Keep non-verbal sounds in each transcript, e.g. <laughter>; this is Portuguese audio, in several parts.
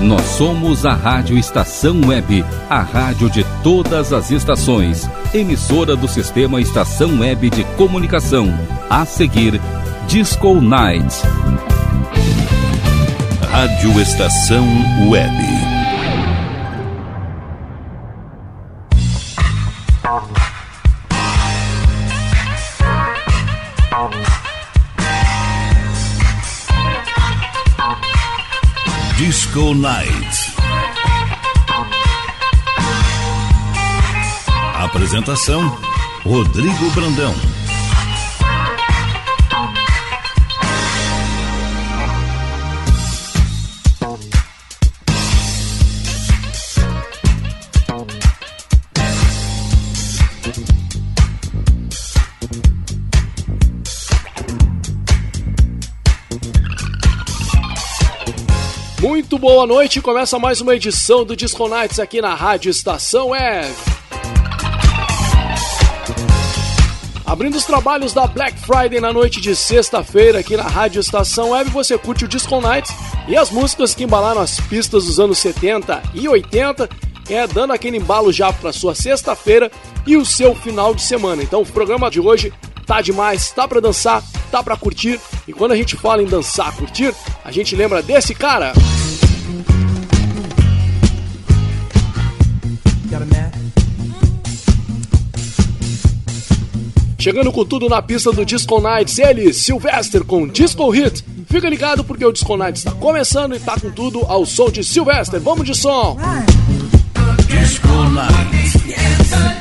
Nós somos a Rádio Estação Web, a rádio de todas as estações, emissora do sistema Estação Web de Comunicação. A seguir, Disco Night. Rádio Estação Web. Disco Night. Apresentação: Rodrigo Brandão. Boa noite, começa mais uma edição do Disco Nights aqui na Rádio Estação Web. Abrindo os trabalhos da Black Friday na noite de sexta-feira aqui na Rádio Estação Web, você curte o Disco Nights e as músicas que embalaram as pistas dos anos 70 e 80, é dando aquele embalo já para sua sexta-feira e o seu final de semana. Então o programa de hoje tá demais, tá para dançar, tá para curtir. E quando a gente fala em dançar, curtir, a gente lembra desse cara. Chegando com tudo na pista do Disco Nights, ele, Sylvester com Disco Hit. Fica ligado porque o Disco Nights está começando e tá com tudo ao som de Sylvester. Vamos de som! Disco Night.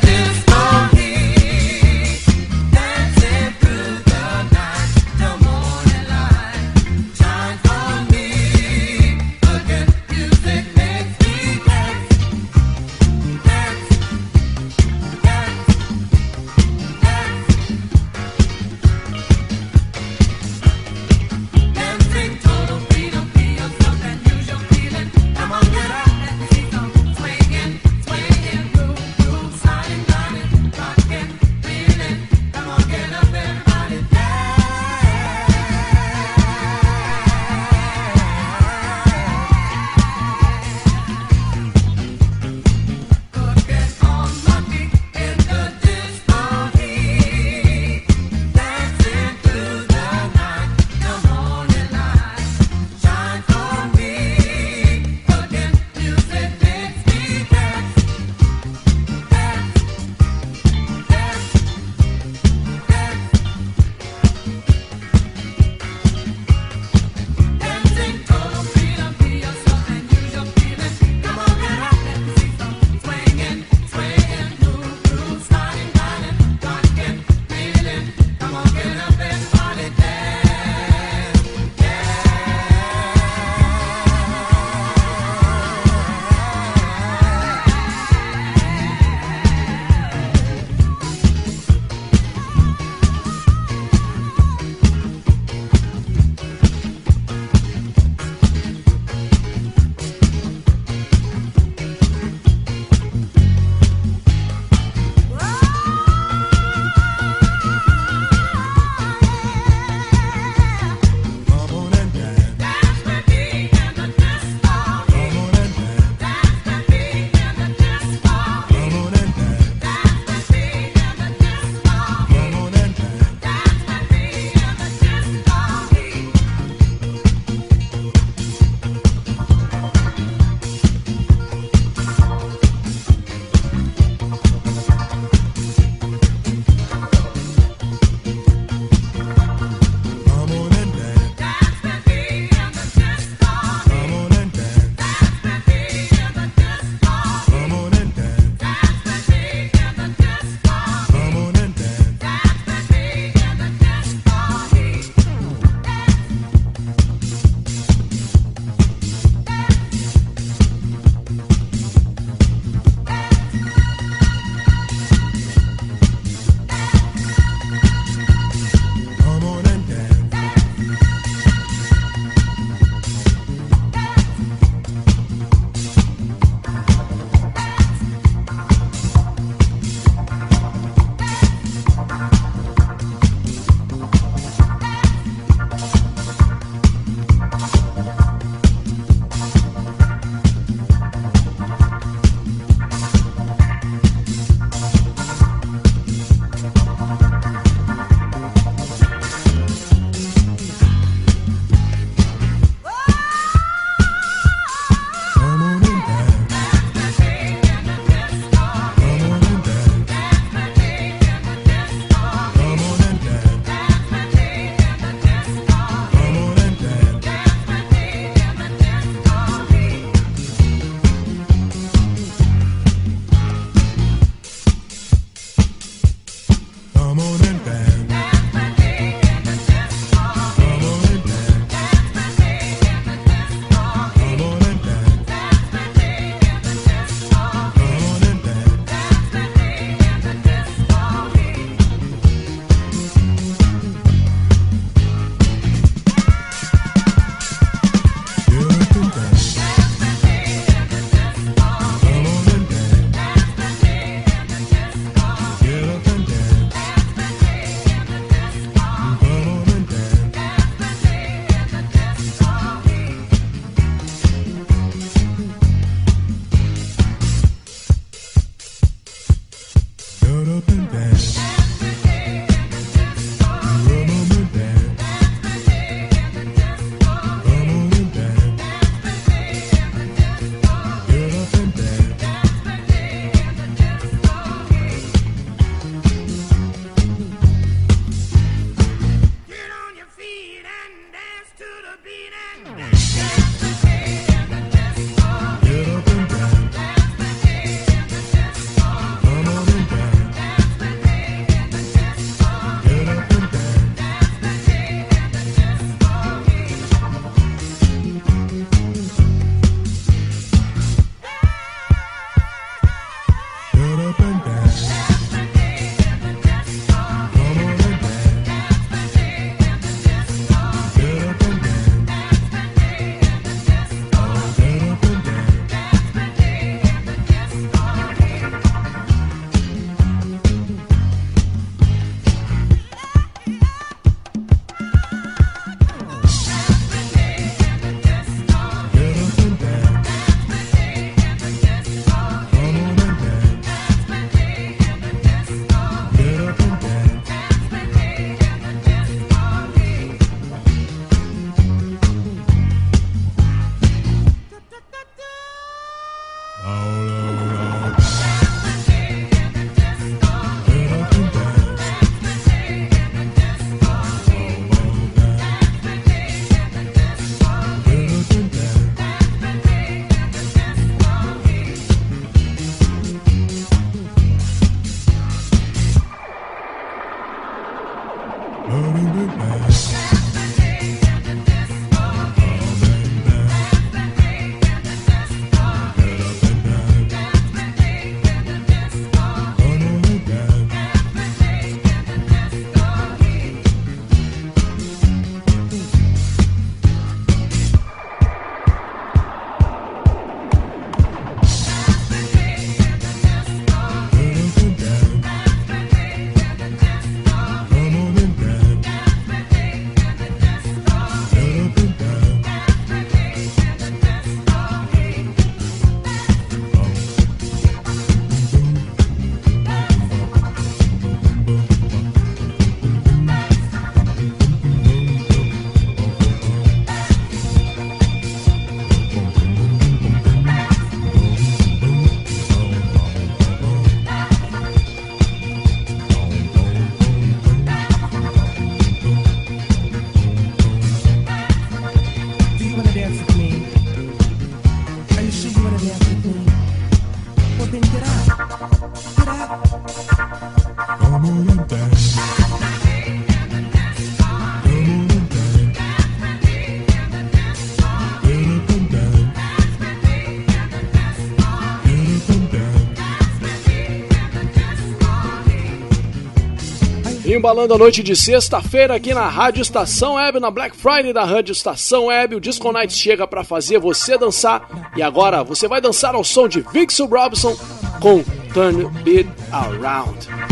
Embalando a noite de sexta-feira aqui na Rádio Estação Web, na Black Friday da Rádio Estação Web. O Disco Night chega para fazer você dançar. E agora você vai dançar ao som de Vixel Robson com Turn It Around.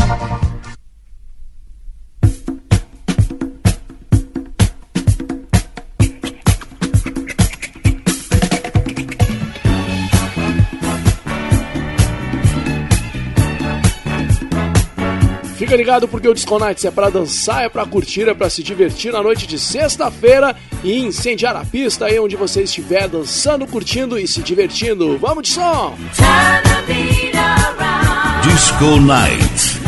Ligado porque o Disco Nights é pra dançar, é pra curtir, é pra se divertir na noite de sexta-feira e incendiar a pista aí onde você estiver dançando, curtindo e se divertindo. Vamos de som! Disco Night.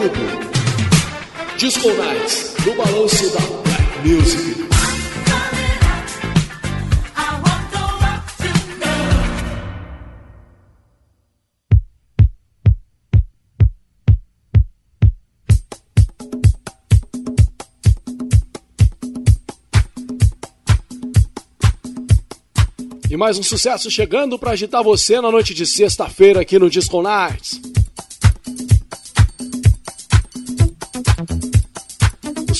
Agudo. Disco Nights, no balanço da Black Music. E mais um sucesso chegando para agitar você na noite de sexta-feira aqui no Disco Nights.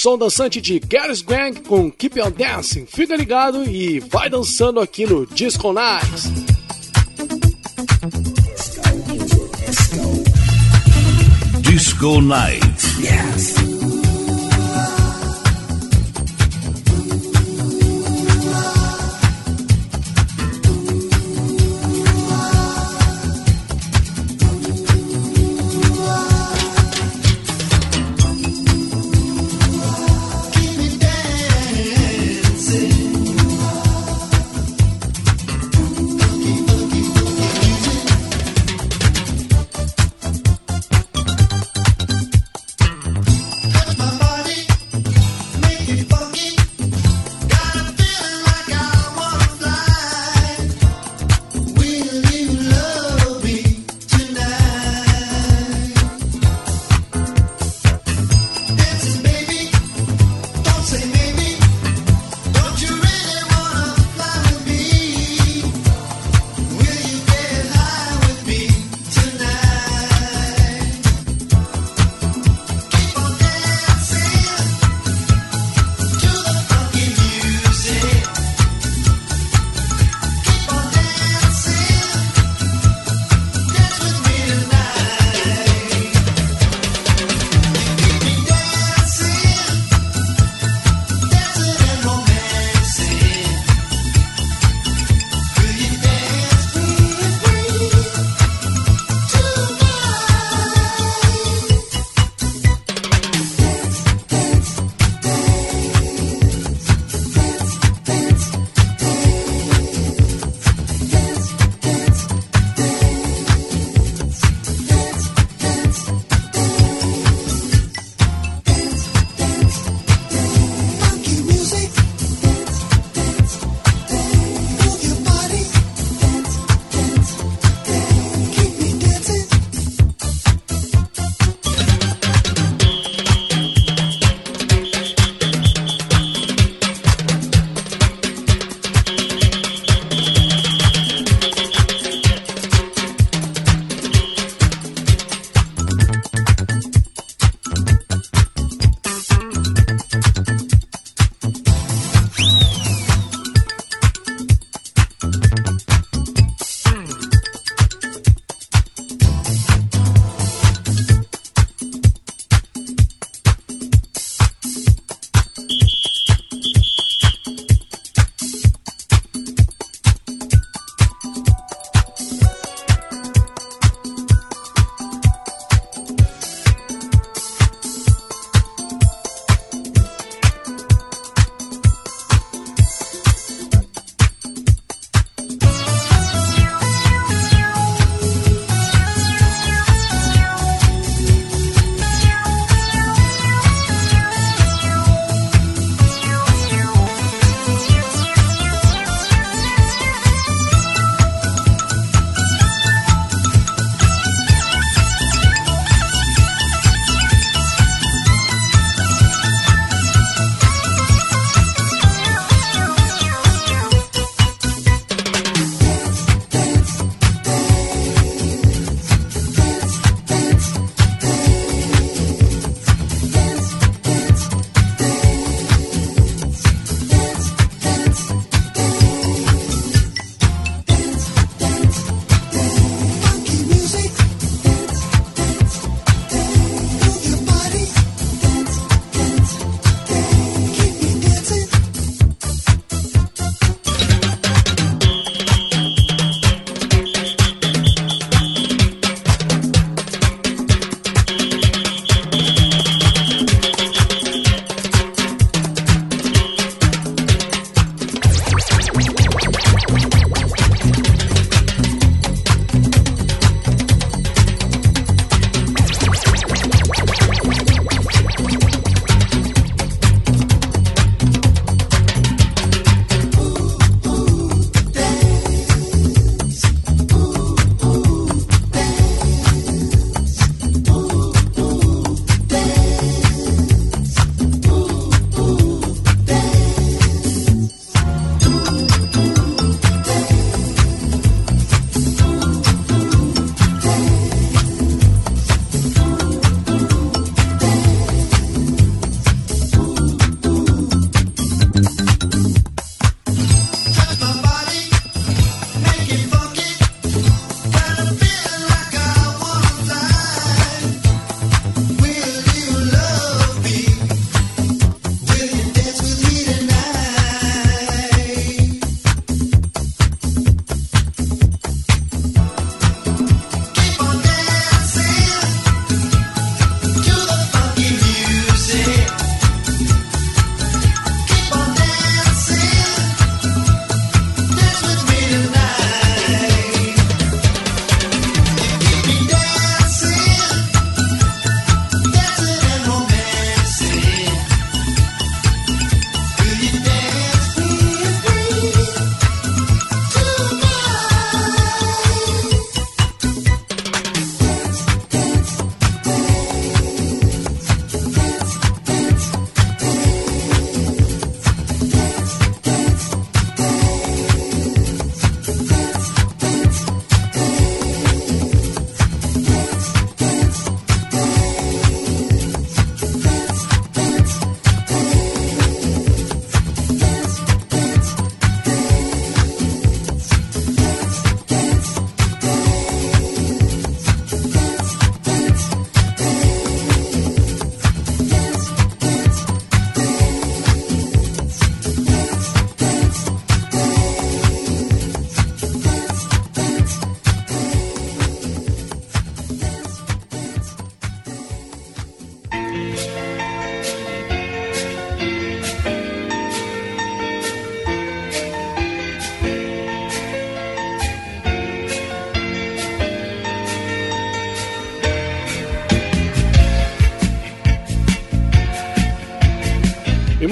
Som dançante de Garris Gang com Keep On Dancing. Fica ligado e vai dançando aqui no Disco Nights. Disco Night.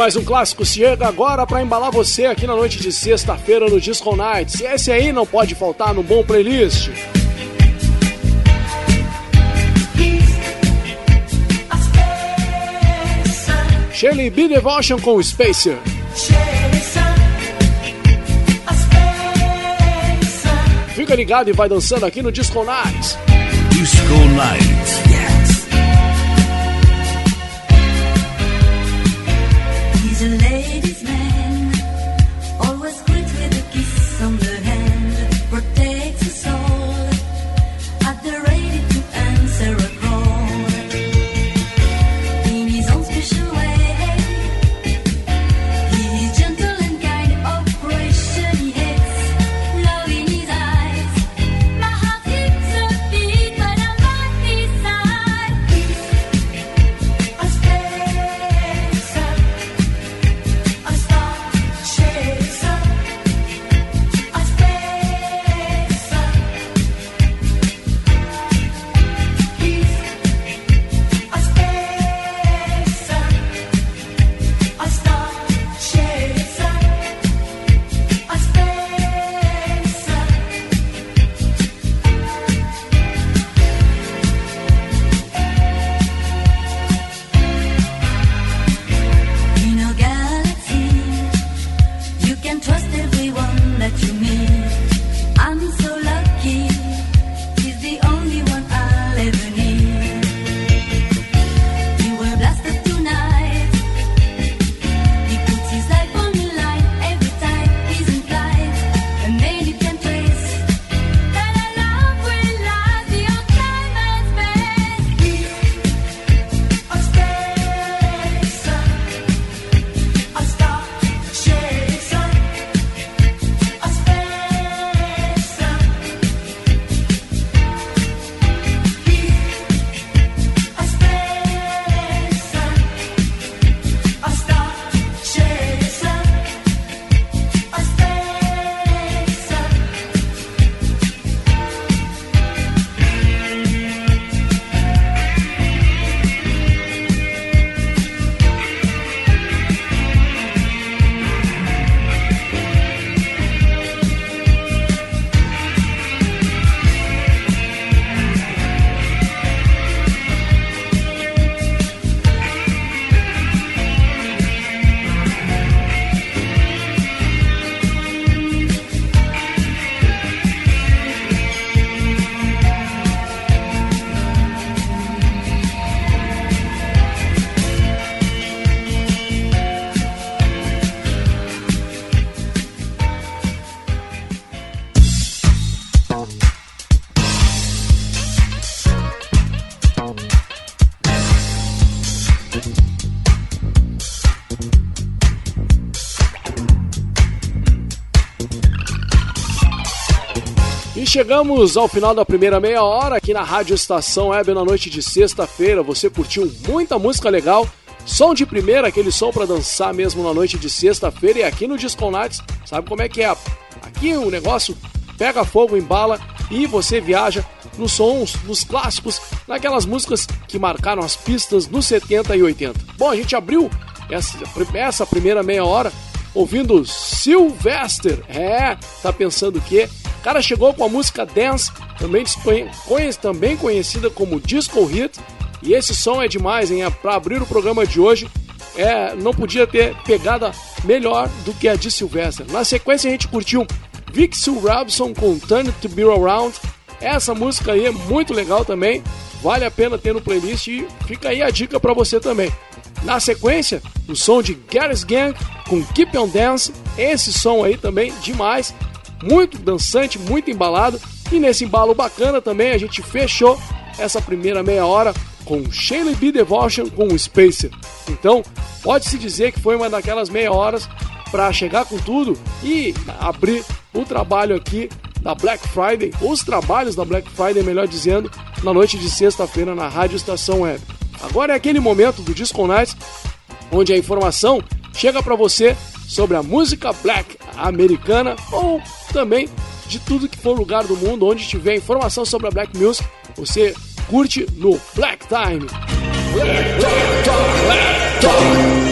Mais um clássico chega agora para embalar você aqui na noite de sexta-feira no Disco Nights. E esse aí não pode faltar no bom playlist. Shirley B. Devotion com Spacer. Fica ligado e vai dançando aqui no Disco Nights. Disco Nights. Chegamos ao final da primeira meia hora aqui na Rádio Estação Web na noite de sexta-feira. Você curtiu muita música legal, som de primeira, aquele som para dançar mesmo na noite de sexta-feira. E aqui no Disco Nights, sabe como é que é? Aqui o negócio pega fogo, embala e você viaja nos sons, nos clássicos, naquelas músicas que marcaram as pistas nos 70 e 80. Bom, a gente abriu essa, essa primeira meia hora ouvindo Sylvester. É, tá pensando que o cara chegou com a música Dance, também, também conhecida como Disco Hit, e esse som é demais, hein? É para abrir o programa de hoje, é, não podia ter pegada melhor do que a de Sylvester. Na sequência a gente curtiu Vixel Robson com Turn to Be Around. Essa música aí é muito legal também, vale a pena ter no playlist e fica aí a dica para você também. Na sequência, o som de Gareth Gang com Keep On Dance, esse som aí também demais muito dançante, muito embalado. E nesse embalo bacana também a gente fechou essa primeira meia hora com Shaylee B Devotion com o Spacer. Então, pode-se dizer que foi uma daquelas meia horas para chegar com tudo e abrir o trabalho aqui da Black Friday, os trabalhos da Black Friday, melhor dizendo, na noite de sexta-feira na Rádio Estação Web. Agora é aquele momento do Disco Nights onde a informação chega para você sobre a música black americana ou também de tudo que for lugar do mundo onde tiver informação sobre a black music, você curte no Black Time. Black, Black, Black,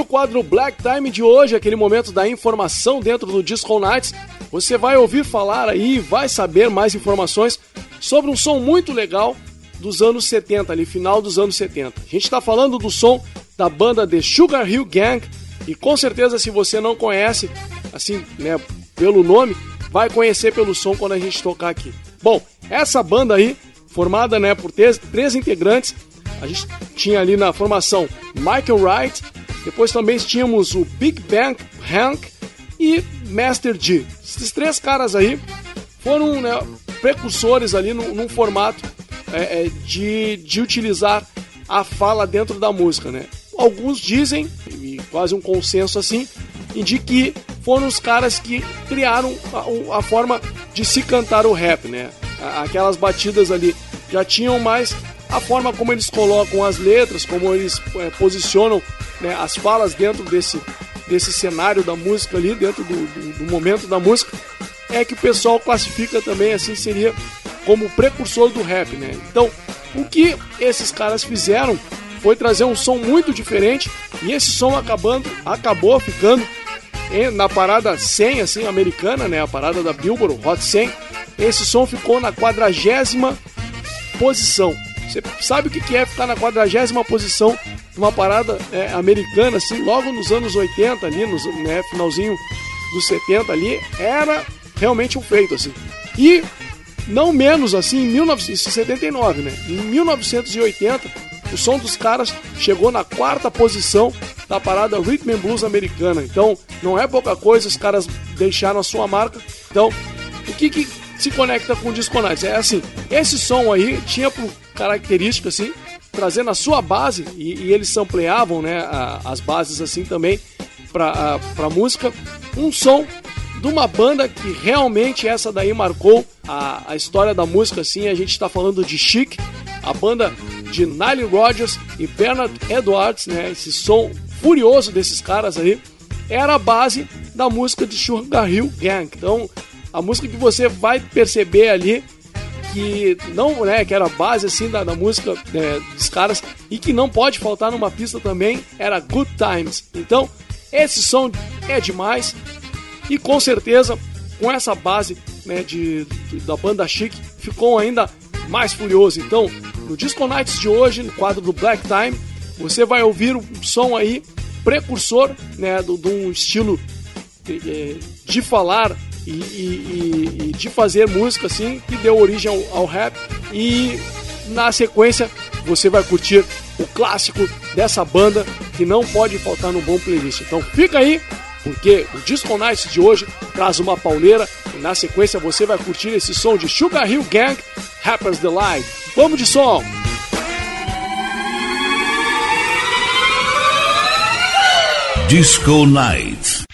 no quadro Black Time de hoje, aquele momento da informação dentro do Disco Nights, você vai ouvir falar aí, vai saber mais informações sobre um som muito legal dos anos 70, ali, final dos anos 70. A gente está falando do som da banda The Sugar Hill Gang, e com certeza se você não conhece, assim, né, pelo nome, vai conhecer pelo som quando a gente tocar aqui. Bom, essa banda aí, formada né, por três, três integrantes, a gente tinha ali na formação Michael Wright, depois também tínhamos o Big Bang Hank e Master G. Esses três caras aí foram né, precursores ali num, num formato é, é, de, de utilizar a fala dentro da música, né? Alguns dizem, e quase um consenso assim, de que foram os caras que criaram a, a forma de se cantar o rap, né? Aquelas batidas ali já tinham mais a forma como eles colocam as letras, como eles é, posicionam né, as falas dentro desse, desse cenário da música ali, dentro do, do, do, momento da música, é que o pessoal classifica também assim seria como precursor do rap, né? Então, o que esses caras fizeram foi trazer um som muito diferente e esse som acabando, acabou ficando na parada 100 assim americana, né? A parada da Billboard Hot 100. Esse som ficou na quadragésima posição. Você sabe o que é ficar na quadragésima posição numa parada é, americana, assim, logo nos anos 80, ali, no né, finalzinho dos 70 ali, era realmente um feito, assim. E não menos assim em 1979, né? Em 1980, o som dos caras chegou na quarta posição da parada Rhythm and Blues americana. Então, não é pouca coisa, os caras deixaram a sua marca. Então, o que, que se conecta com o Disco Nights? É assim, esse som aí tinha por característica assim, trazer na sua base, e, e eles sampleavam né, as bases assim também para a música, um som de uma banda que realmente essa daí marcou a, a história da música, assim, a gente está falando de Chic, a banda de Nile Rodgers e Bernard Edwards, né, esse som furioso desses caras aí, era a base da música de Sugar Hill Gang. Então, a música que você vai perceber ali que não, né, que era a base assim da, da música né, dos caras e que não pode faltar numa pista também era Good Times. Então, esse som é demais e com certeza com essa base né, de, de, da banda Chic ficou ainda mais furioso. Então, no Disco Nights de hoje, no quadro do Black Time, você vai ouvir um som aí precursor né, de um estilo de, de falar e, e, e, de fazer música assim que deu origem ao, ao, rap e na sequência você vai curtir o clássico dessa banda que não pode faltar no bom playlist. Então fica aí porque o Disco Nights de hoje traz uma pauleira e na sequência você vai curtir esse som de Sugar Hill Gang, Rappers Delight. Vamos de som! Disco Nights.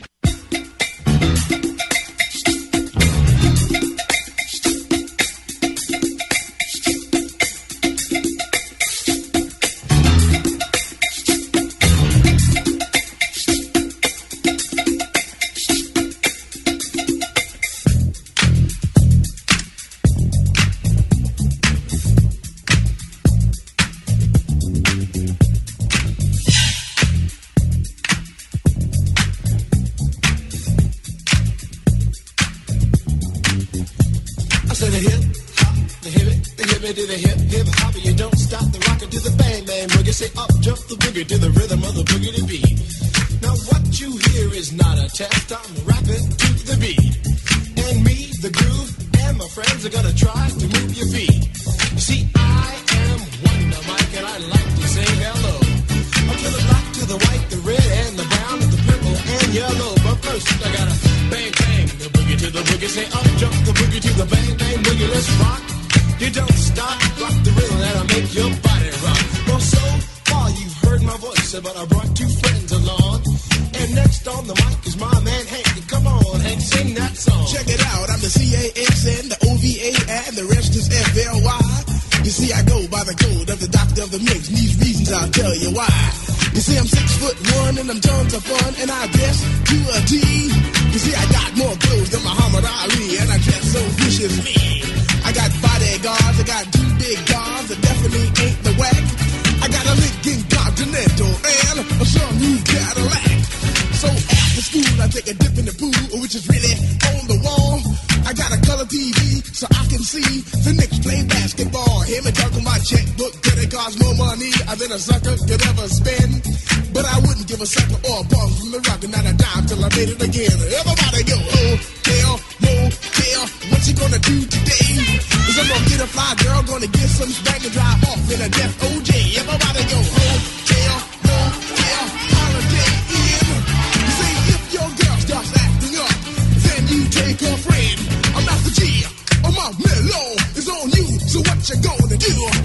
TV so I can see the Knicks play basketball. Him and on my checkbook, could it cost more money than a sucker could ever spend? But I wouldn't give a sucker or a bum from the rock and not a dime till I made it again. Everybody go, oh, hotel, motel, what you gonna do today? Cause I'm gonna get a fly girl, gonna get some spank and drive off in a death OJ. Everybody go, hotel,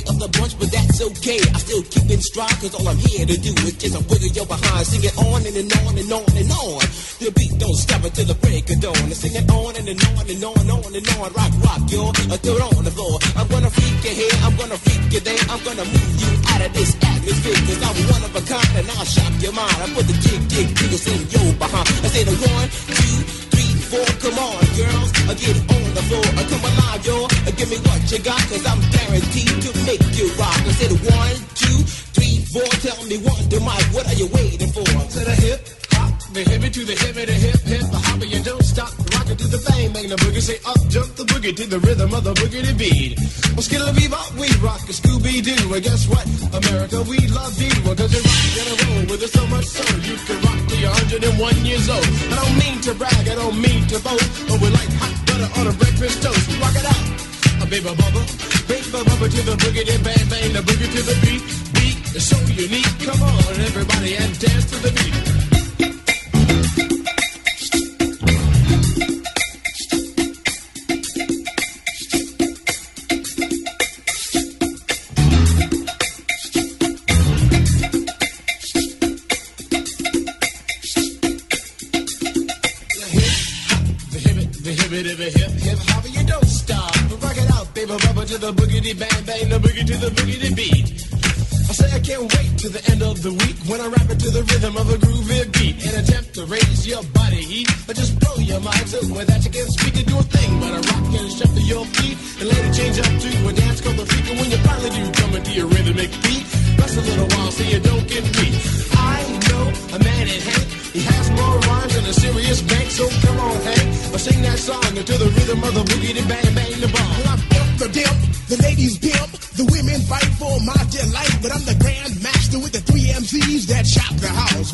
baby of the bunch, but that's okay. I still keep in stride, cause all I'm here to do is just a wiggle your behind. Sing it on and, and on and on and on. The beat don't stop until the break of dawn. I sing it on and, and on and on and on and on. Rock, rock, yo. Throw it on the floor. I'm gonna freak you here, I'm gonna freak you there. I'm gonna move you out of this atmosphere, cause I'm one of a kind and I'll shock your mind. I put the jig, jig, jiggles in your behind. I say the one, two, three, four. Come on, girls, I get on the floor. I come alive. Uh, Give me what you got, cause I'm guaranteed to make you rock. I said one, two, three, four. Tell me one, the mic, what are you waiting for? to the hip hop, the hippie to the hippie, the hip hip, the hopper, you don't stop, to the bang, bang the boogie, say up, jump the boogie to the rhythm of the boogie to beat. Well, skittle bebop, we rock a Scooby Doo, and guess what? America, we love you, because you rock and roll with us so much so you can rock till you're 101 years old. I don't mean to brag, I don't mean to boast, but we like hot butter on a breakfast toast. Rock it out, a baby bubba, baby bubba to the boogie, then bang bang the boogie to the beat. Beat is so unique. Come on, everybody, and dance to the beat. To the boogity bang bang, the boogie to the boogity beat. I say I can't wait to the end of the week when I rap it to the rhythm of a groovy beat. An attempt to raise your body heat, or just blow your mind so that you can't speak to do a thing, but I rock and shuffle your feet and let it change up to a dance called the freak. And when you finally do come into your rhythmic beat, rest a little while so you don't get beat. I know a man in Hank, he has more rhymes than a serious bank, so come on Hank, or sing that song to the rhythm of the boogie, the bang bang the bomb.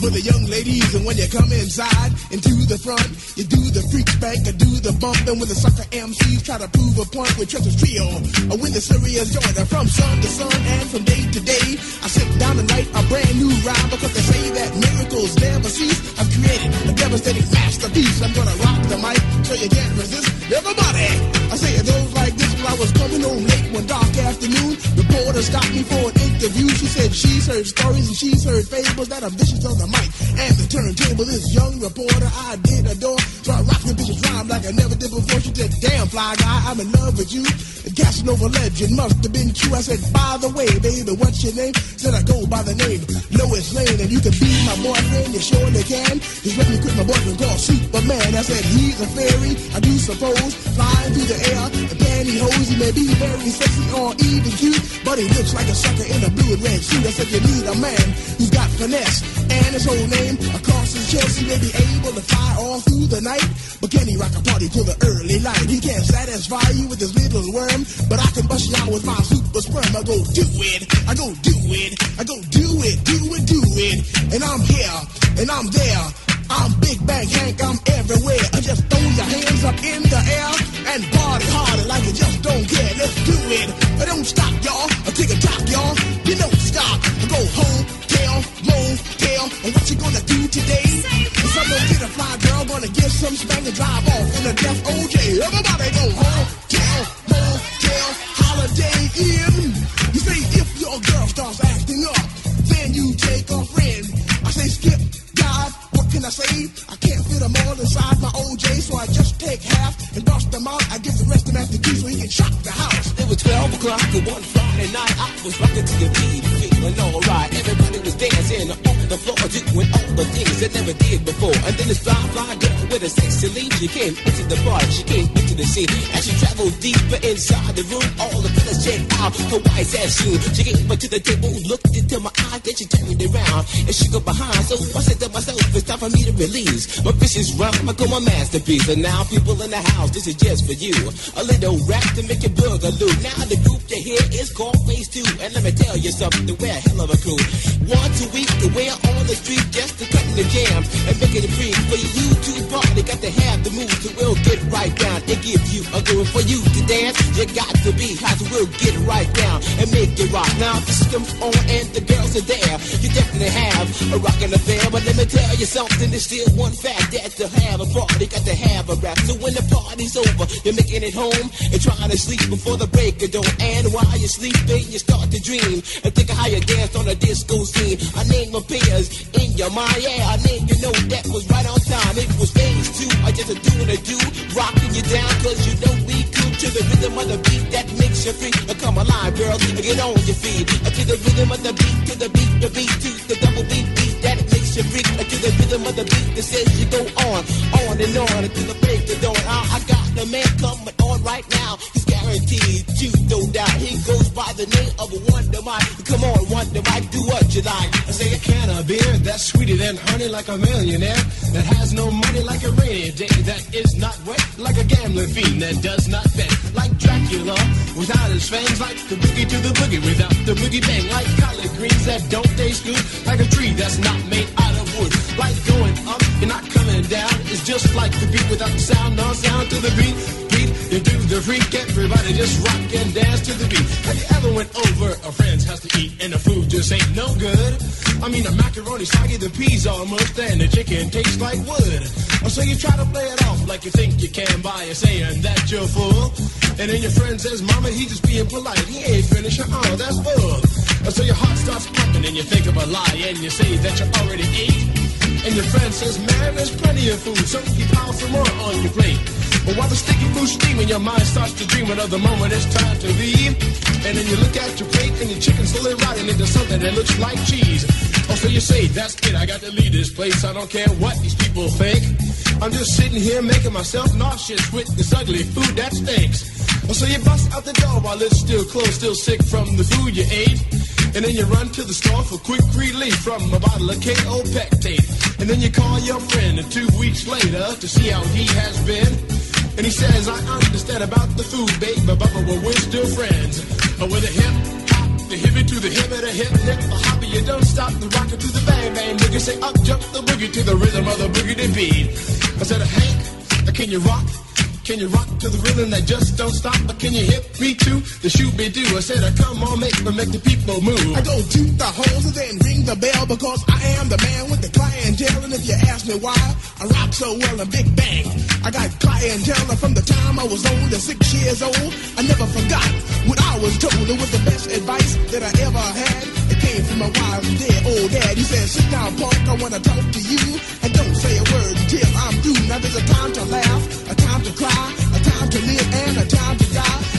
The for the young ladies. And when you come inside into the front, you do the freak spank, and do the bump, and when the sucker MCs try to prove a point with Trevor's trio, or when the serious joiner from sun to sun and from day to day, I sit down and write a brand new rhyme because they say that miracles never cease. I've created a devastating masterpiece. I'm gonna rock the mic so you can't resist. Everybody, I say it goes like this. While I was coming home late one dark afternoon, reporter stopped me for an interview. She said she's heard stories and she's heard fables that are vicious on the mic and the turntable. This young reporter I did adore, rocked the bitch's rhyme like I never did before. She said, "Damn fly guy, I'm in love with you." The Casanova legend must have been true. I said, "By the way, baby, what's your name?" Said I go by the name Lois Lane, and you can be my boyfriend. You surely can. Just let me quit my boyfriend called Superman. I said he's a fairy, I do suppose, flying through the air in pantyhose. He may be very sexy or even cute, but he looks like a sucker in a blue and red suit. I said you need a man who's got finesse and his whole name across his chest. he may be able to fly all through the night, but can he rock a party till the early light? He can't satisfy you with his little worm, but I can bust you out with my super sperm. I go do it, I go do it, I go do it, do it, do it. And I'm here, and I'm there. I'm Big Bang Hank, I'm everywhere. I just throw your hands up in the air and party harder like you just don't care. Let's do it. But don't stop, y'all. I take a top, y'all. You don't stop. I go home, tell, motel. And what you gonna do today? Some gonna get a fly girl, gonna get some spank and drive off in a death OJ. Everybody go home, I say? I can't fit them all inside my OJ, so I just take half and bust them out. I give the rest of them after two so he can shock the house. It was 12 o'clock and one Friday night. I was rocking to the beat, feeling alright. Everybody was dancing on the floor, doing all the things they never did before. And then this fly, fly girl with a sexy lead, she came into the bar, she came into the scene. As she traveled deeper inside the room, all the fellas checked out her white ass shoe. She came up to the table, looked into my eyes, then she turned around and she go behind. So I said to myself, it's time for me to release my vicious rhyme. I go my masterpiece. And now people in the house, this is just for you. A little rap to make you boogaloo. Now the group you hear is called Phase 2. And let me tell you something, we're a hell of a crew. Once a week, we're on the street just to cut the jam and making it free for you to party. Got to have the moves, so we'll get right down and give you a groove for you to dance. You got to be hot, so we'll get right down and make it rock. Now the system's on and the girls are there. You definitely have a rockin' affair, but let me tell you something. There's still one fact that to have a party, got to have a rap. So when the party's over, you're making it home and trying to sleep before the break of dawn. And while you're sleeping, you start to dream and think of how you danced on a disco scene. A name appears in your mind, yeah. A name you know that was right on time. It was phase two, I just a do and a do, rocking you down, cause you know we could to the rhythm of the beat that makes you free. Uh, Come alive, girl, get on your feet. To the rhythm of the beat, to the beat, the beat, to the double beat, beat that makes you freak. To the rhythm of the beat that says you go on, on and on until the break of dawn. I, I got the man coming on right now. He's guaranteed to no doubt. He goes by the name of Wonder Mike. Come on, Wonder Mike, do what you like. I say a can of beer that's sweeter than honey, like a millionaire that has no money, like a rainy day that is not wet, like a gambling fiend that does not bet, Dracula without his fangs, like the boogie to the boogie without the boogie bang, like collard greens that don't taste good, like a tree that's not made out of wood, like going up and not coming down. It's just like the beat without the sound, no sound to the beat. Beat, you do the freak, everybody just rock and dance to the beat. Have you ever went over a friend's house to eat and the food just ain't no good? I mean, the macaroni soggy, the peas almost, and the chicken tastes like wood. Oh, so you try to play it off like you think you can by saying that you're full. And then your friend says, Mama, he just being polite. He ain't finished. Uh-uh, oh, that's bull. Or so your heart starts pumping and you think of a lie and you say that you already ate. And your friend says, man, there's plenty of food, so you pile some more on your plate. But while the sticky food's steaming, your mind starts to dream of the moment it's time to leave. And then you look at your plate and your chicken's slowly rotting into something that looks like cheese. Oh, so you say, that's it, I got to leave this place. I don't care what these people think. I'm just sitting here making myself nauseous with this ugly food that stinks. Oh, so you bust out the door while it's still closed, still sick from the food you ate. And then you run to the store for quick relief from a bottle of KO Pectate. And then you call your friend two weeks later to see how he has been. And he says, I understand about the food, babe, but Bubba, well, we're still friends. But with a hip hop, the hippie to the hip of the hip hip, the hopper, you don't stop the rocker to the bang bang. Boogie say up jump the boogie to the rhythm of the boogie beat. I said, Hank, can you rock? Can you rock to the rhythm that just don't stop? Or can you hit me to the shoot be do? I said, I come on, make me make the people move. I go toot the holes and then ring the bell because I am the man with the clientele. And if you ask me why I rock so well in Big Bang, I got clientele from the time I was only six years old. I never forgot what I was told. It was the best advice that I ever had. My wise dead oh, old dad. He said, sit down, punk, I want to talk to you. And don't say a word until I'm through. Now there's a time to laugh, a time to cry, a time to live, and a time to die.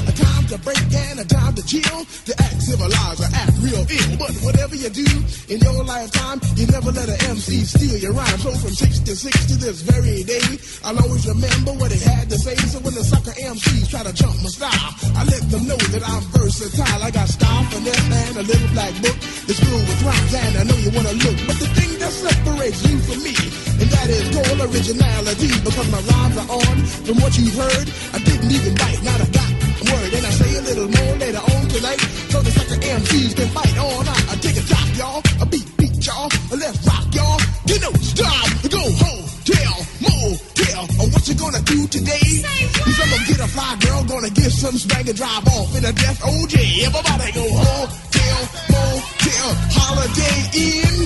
A break and a time to chill. To act civilized or act real ill. But whatever you do in your lifetime, you never let an MC steal your rhyme. So from 66 to this very day, I'll always remember what he had to say. So when the sucker MCs try to jump my style, I let them know that I'm versatile. I got style, finesse, and a little black book. It's filled with rhymes, and I know you wanna look. But the thing that separates you from me, and that is total originality because my rhymes are on. From what you've heard, I didn't even bite, not a got word. And I say a little more later on tonight, so the sucker MCs can fight all night. I take a drop, y'all, a beat, beat, y'all, a left rock, y'all. You know, stop, go home, tell, motel. Or what you gonna do today? Cause I'm gonna get a fly girl, gonna get some spank and drive off in a death OJ. Everybody go home, tell, motel, holiday in.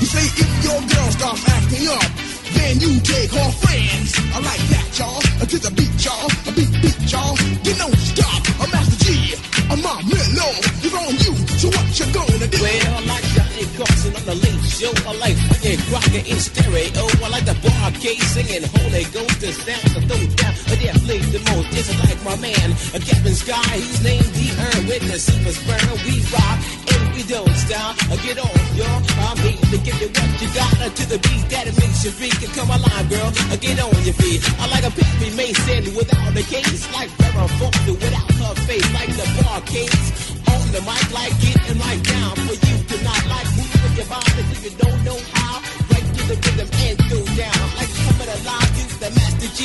You say if your girl starts acting up, then you take her friends. I like that, y'all. I To the beat, y'all. A beat, beat, y'all. You don't stop. A Master G. A Mom Mellow. It's on you. So what you gonna do? Well, I like Johnny Carson on the late show. I like fucking Crocker in stereo. I like the bar case singing Holy Ghost. The sound to throw down. But they play the most. Just like my man, a Captain Sky. He's named D. Earn with the super sperm. We rock and we don't stop. Uh, Get on, y'all. I'm here to give you what you got uh, to the beat that it makes you freak. Come alive, girl. Uh, Get on your feet. I like a Pippi Mason without a case. Like Farrah Fawcett without her face. Like the bar case. On the mic, like getting right down for you to not like moving your body if you don't know how. Right to the rhythm and go down. Like coming alive, you the Master G.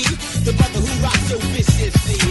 The brother who rocks so viciously.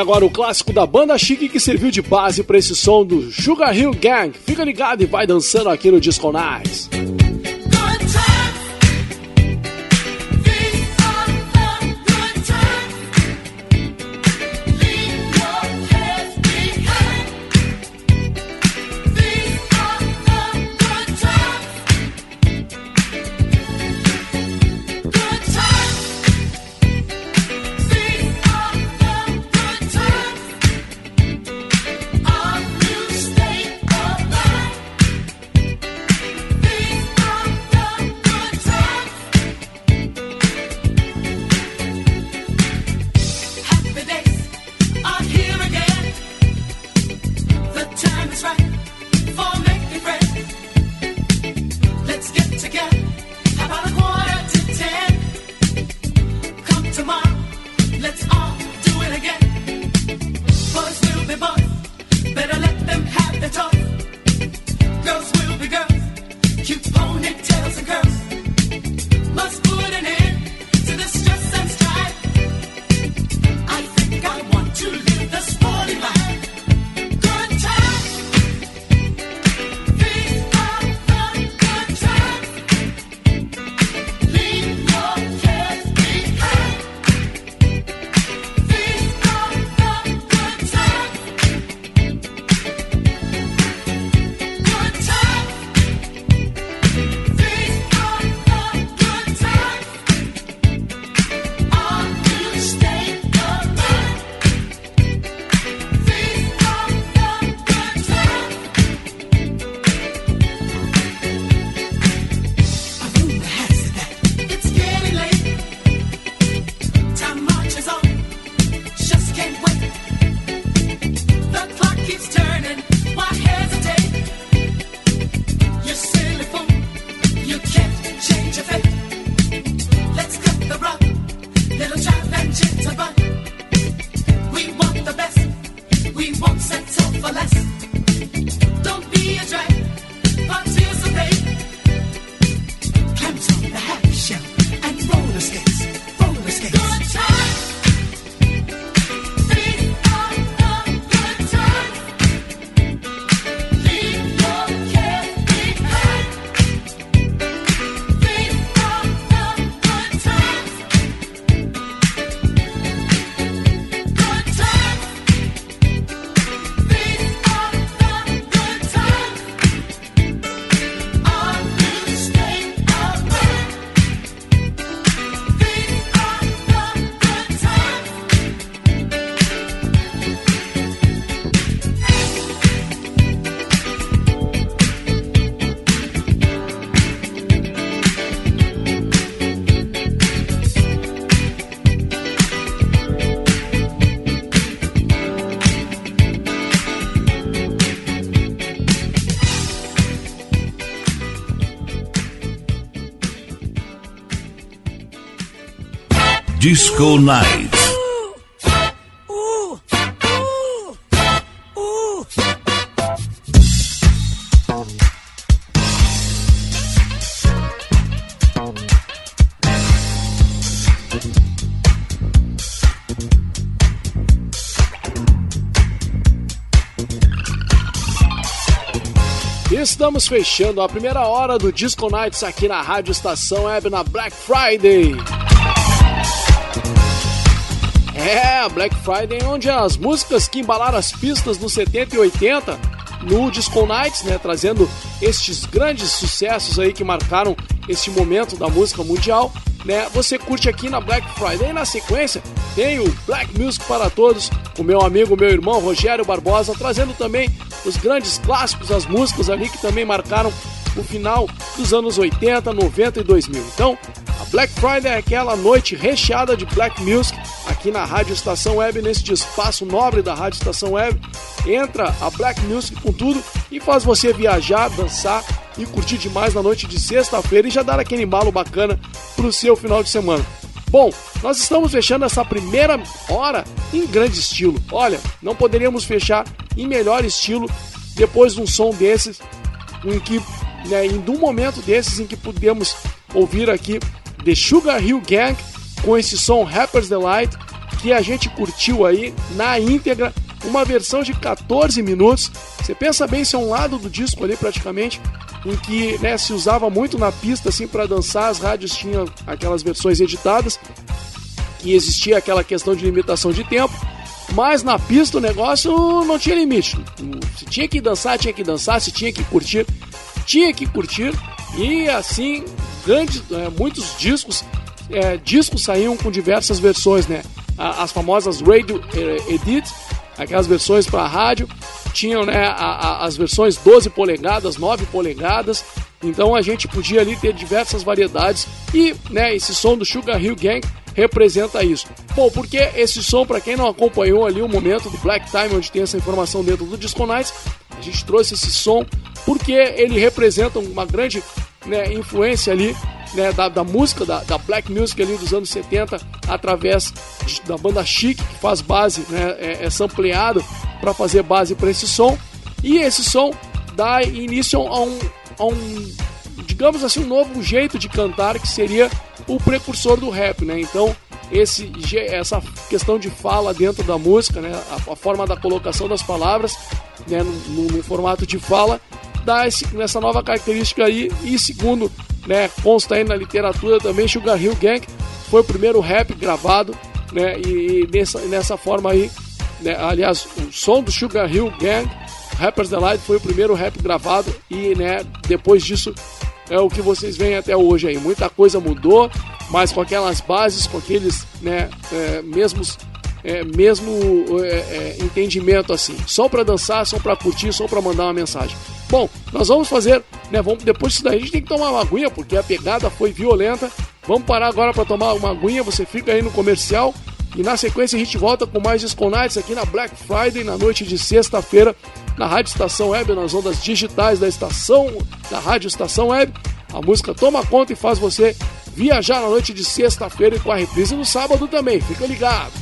Agora o clássico da banda chique que serviu de base para esse som do Sugar Hill Gang. Fica ligado e vai dançando aqui no Disco Nights. Disco Night. Estamos fechando a primeira hora do Disco Nights aqui na Rádio Estação Web na Black Friday. É, Black Friday, onde as músicas que embalaram as pistas nos 70 e 80 no Disco Nights, né, trazendo estes grandes sucessos aí que marcaram este momento da música mundial, né? Você curte aqui na Black Friday. E na sequência tem o Black Music para todos, o meu amigo, meu irmão Rogério Barbosa, trazendo também os grandes clássicos, as músicas ali que também marcaram o final dos anos 80, 90 e 2000. Então, a Black Friday é aquela noite recheada de Black Music aqui na Rádio Estação Web, nesse espaço nobre da Rádio Estação Web. Entra a Black Music com tudo e faz você viajar, dançar e curtir demais na noite de sexta-feira e já dar aquele embalo bacana pro seu final de semana. Bom, nós estamos fechando essa primeira hora em grande estilo. Olha, não poderíamos fechar em melhor estilo depois de um som desses, em que, né, em um momento desses em que pudemos ouvir aqui The Sugar Hill Gang com esse som Rapper's Delight que a gente curtiu aí na íntegra, uma versão de 14 minutos. Você pensa bem, se é um lado do disco ali praticamente, em que né, se usava muito na pista assim para dançar, as rádios tinham aquelas versões editadas, que existia aquela questão de limitação de tempo, mas na pista o negócio não tinha limite. Se tinha que dançar, tinha que dançar, se tinha que curtir, tinha que curtir, e assim, grandes, é, muitos discos, é, discos saíam com diversas versões, né? As famosas Radio eh, Edit, aquelas versões para rádio, tinham né, a- a- as versões 12 polegadas, 9 polegadas, então a gente podia ali ter diversas variedades. E né, esse som do Sugar Hill Gang representa isso. Bom, porque esse som, para quem não acompanhou ali o momento do Black Time, onde tem essa informação dentro do Disco Nights, a gente trouxe esse som porque ele representa uma grande né, influência ali né, da, da música, da, da black music ali dos anos 70, através da banda Chic, que faz base, né, é, é sampleado para fazer base para esse som. E esse som dá início a um, a um, digamos assim, um novo jeito de cantar que seria o precursor do rap, né? Então, esse, essa questão de fala dentro da música, né? A, a forma da colocação das palavras, né? No, no- no formato de fala, dá esse, essa nova característica aí. E segundo, né? Consta aí na literatura também, Sugar Hill Gang foi o primeiro rap gravado, né? E, e nessa, nessa forma aí, né? aliás, o som do Sugar Hill Gang, Rapper's Delight, foi o primeiro rap gravado e, né? Depois disso é o que vocês veem até hoje aí. Muita coisa mudou, mas com aquelas bases, com aqueles né, é, mesmos, é, mesmo é, é, entendimento assim. Som para dançar, som para curtir, som para mandar uma mensagem. Bom, nós vamos fazer, né? Vamos depois disso daí a gente tem que tomar uma aguinha porque a pegada foi violenta. Vamos parar agora para tomar uma aguinha. Você fica aí no comercial. E na sequência a gente volta com mais Disco aqui na Black Friday, na noite de sexta-feira, na Rádio Estação Web, nas ondas digitais da estação, da Rádio Estação Web. A música toma conta e faz você viajar na noite de sexta-feira e com a reprise no sábado também. Fica ligado.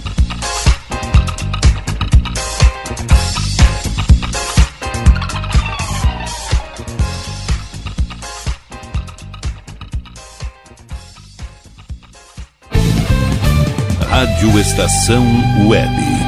Rádio Estação Web.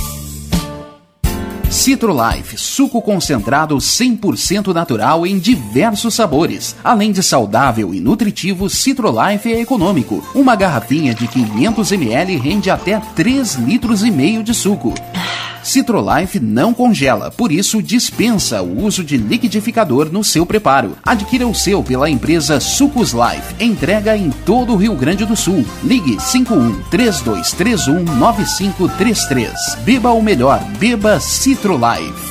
Citrolife, suco concentrado 100% natural em diversos sabores. Além de saudável e nutritivo, Citrolife é econômico. Uma garrafinha de 500 ml rende até 3 litros e meio de suco. Citrolife não congela, por isso dispensa o uso de liquidificador no seu preparo. Adquira o seu pela empresa Sucos Life. Entrega em todo o Rio Grande do Sul. Ligue 51 3231 9533. Beba o melhor, beba Citrolife.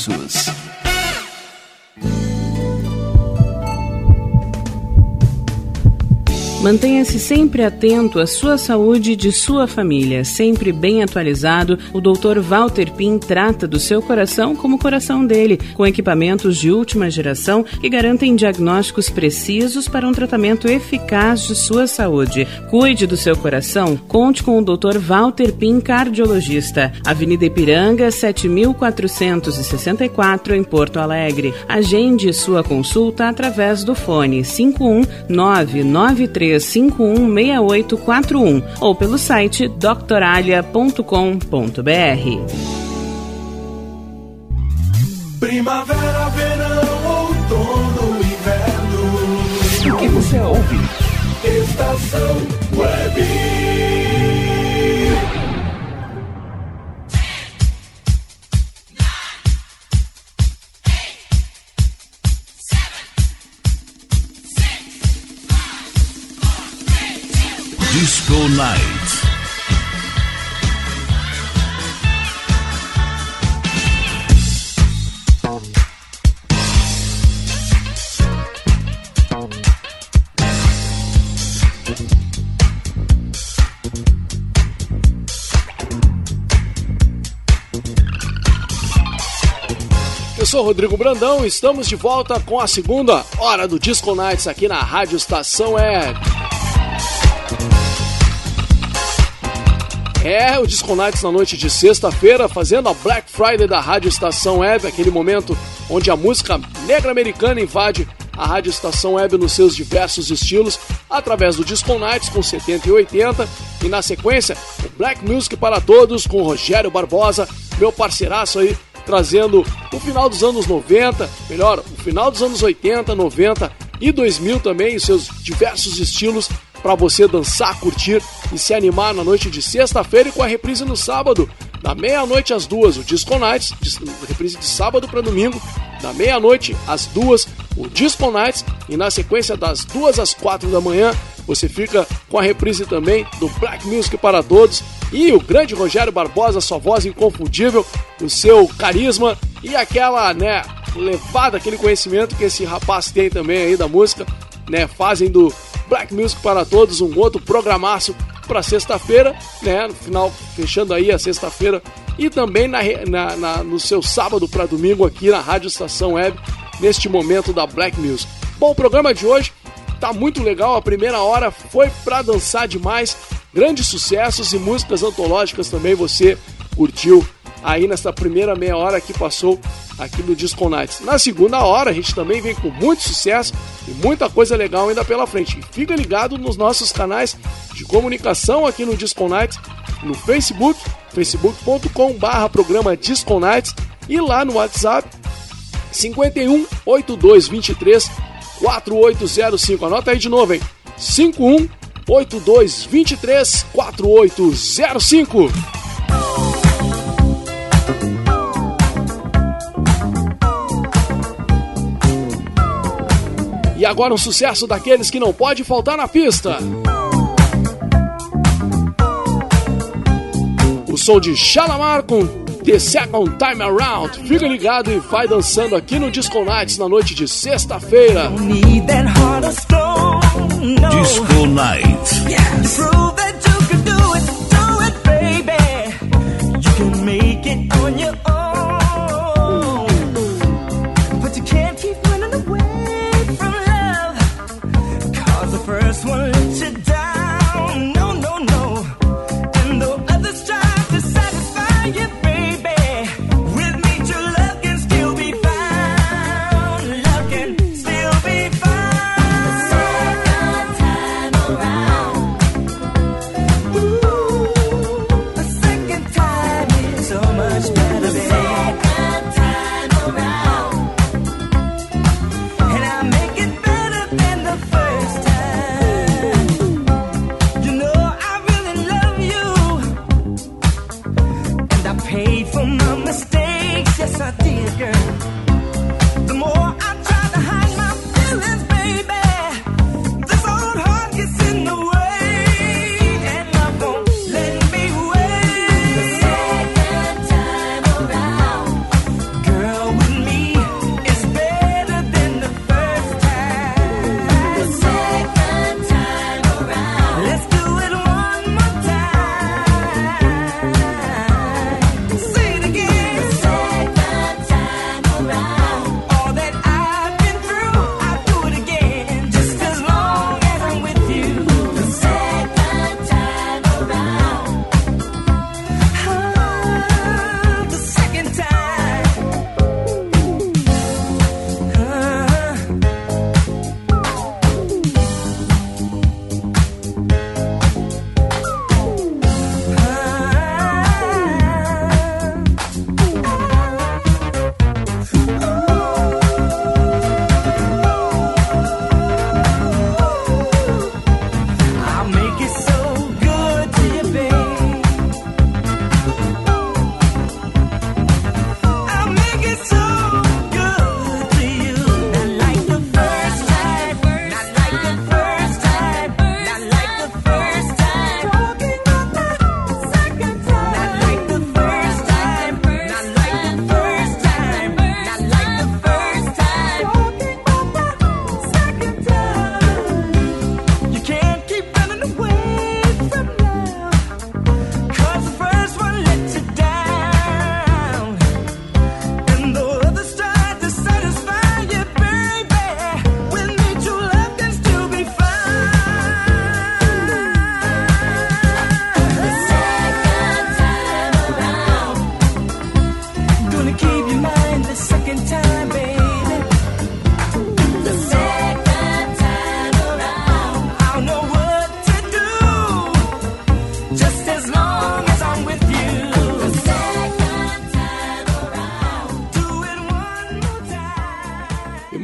pessoas. Mantenha-se sempre atento à sua saúde e de sua família. Sempre bem atualizado, o Dr. Walter Pin trata do seu coração como o coração dele, com equipamentos de última geração que garantem diagnósticos precisos para um tratamento eficaz de sua saúde. Cuide do seu coração, conte com o Dr. Walter Pin, cardiologista. Avenida Ipiranga, 7464, em Porto Alegre. Agende sua consulta através do fone 51993 516841 ou pelo site doctoralia.com.br. Primavera, verão, outono, inverno. O que você ouve? Estação Web. Disco Night. Eu sou Rodrigo Brandão, estamos de volta com a segunda hora do Disco Nights aqui na Rádio Estação Web. É, o Disco Nights na noite de sexta-feira, fazendo a Black Friday da Rádio Estação Web, aquele momento onde a música negra americana invade a Rádio Estação Web nos seus diversos estilos, através do Disco Nights com 70 e 80, e na sequência, o Black Music para Todos com Rogério Barbosa, meu parceiraço aí, trazendo o final dos anos 90, melhor, o final dos anos 80, 90 e 2000 também, os seus diversos estilos para você dançar, curtir e se animar na noite de sexta-feira e com a reprise no sábado, da meia-noite às duas, o Disco Nights, reprise de sábado para domingo, da meia-noite às duas, o Disco Nights, e na sequência das duas às quatro da manhã, você fica com a reprise também do Black Music para todos. E o grande Rogério Barbosa, sua voz inconfundível, o seu carisma e aquela, né, levada, aquele conhecimento que esse rapaz tem também aí da música, né, fazem do Black Music para Todos um outro programaço para sexta-feira, né, no final, fechando aí a sexta-feira e também na, na, na, no seu sábado para domingo aqui na Rádio Estação Web, neste momento da Black Music. Bom, o programa de hoje tá muito legal, a primeira hora foi para dançar demais, grandes sucessos e músicas antológicas também você curtiu aí nessa primeira meia hora que passou aqui no Disco Nights. Na segunda hora, a gente também vem com muito sucesso e muita coisa legal ainda pela frente. Fica ligado nos nossos canais de comunicação aqui no Disco Nights, no Facebook, facebook.com barra programa Disco Nights e lá no WhatsApp 51 8223 4805. Anota aí de novo, hein? 51 8223 4805. agora um sucesso daqueles que não pode faltar na pista. O som de Shalamar com The Second Time Around. Fica ligado e vai dançando aqui no Disco Nights na noite de sexta-feira. Disco Nights. Yes. Prove that you can do it, do it, baby. You can make it on your own.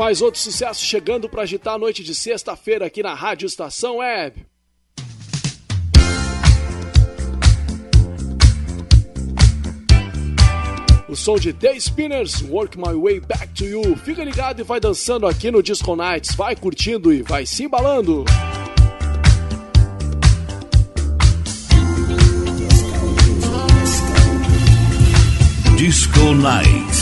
Mais outro sucesso chegando para agitar a noite de sexta-feira aqui na Rádio Estação Web. O som de The Spinners, Work My Way Back to You. Fica ligado e vai dançando aqui no Disco Nights. Vai curtindo e vai se embalando. Disco Nights.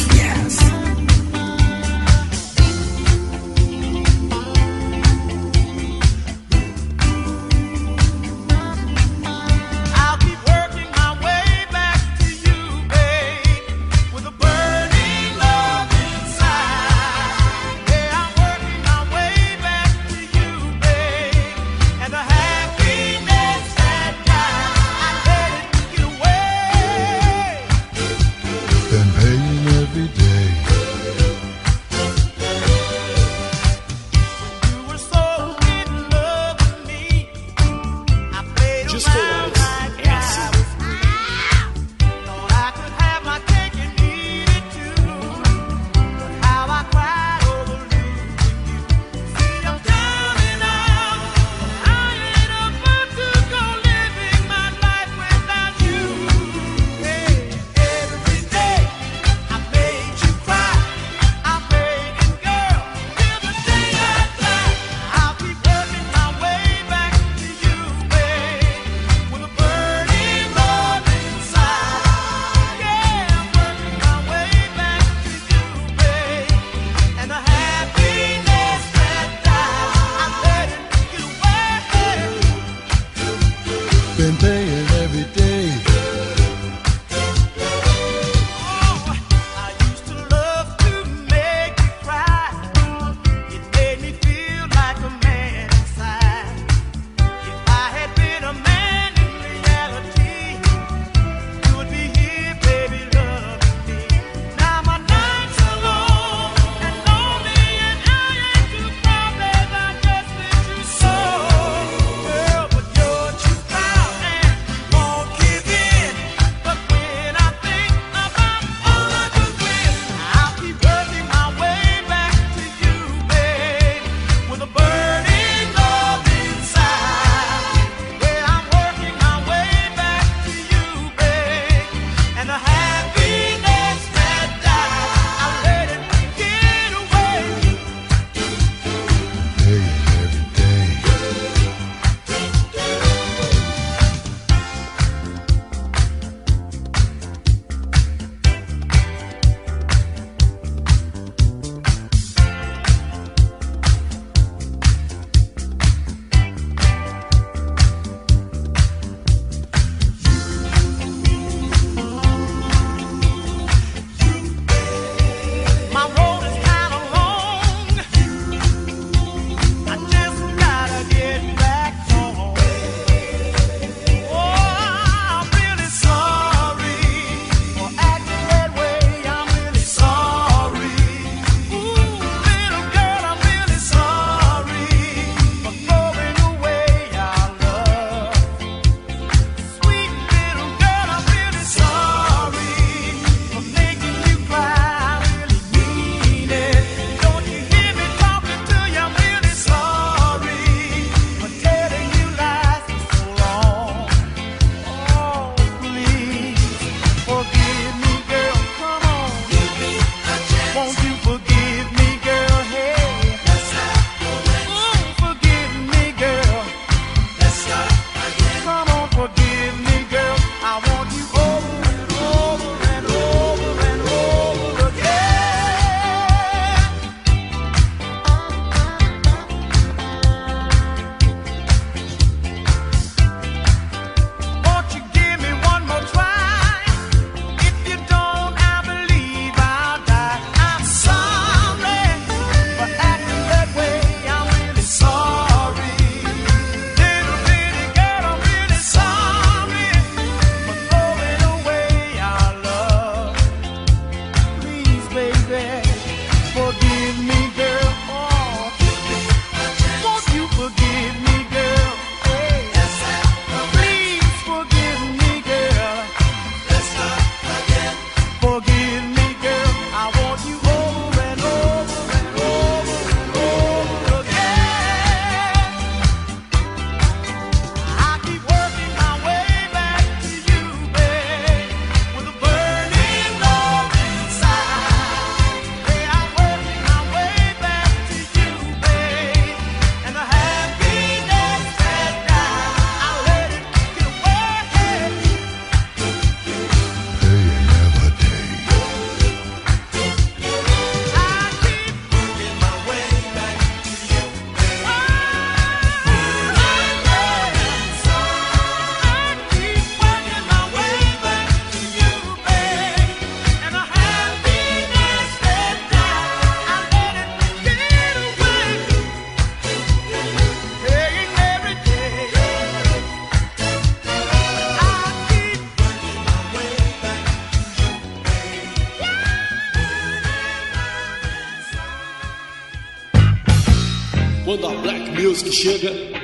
Black Music chega,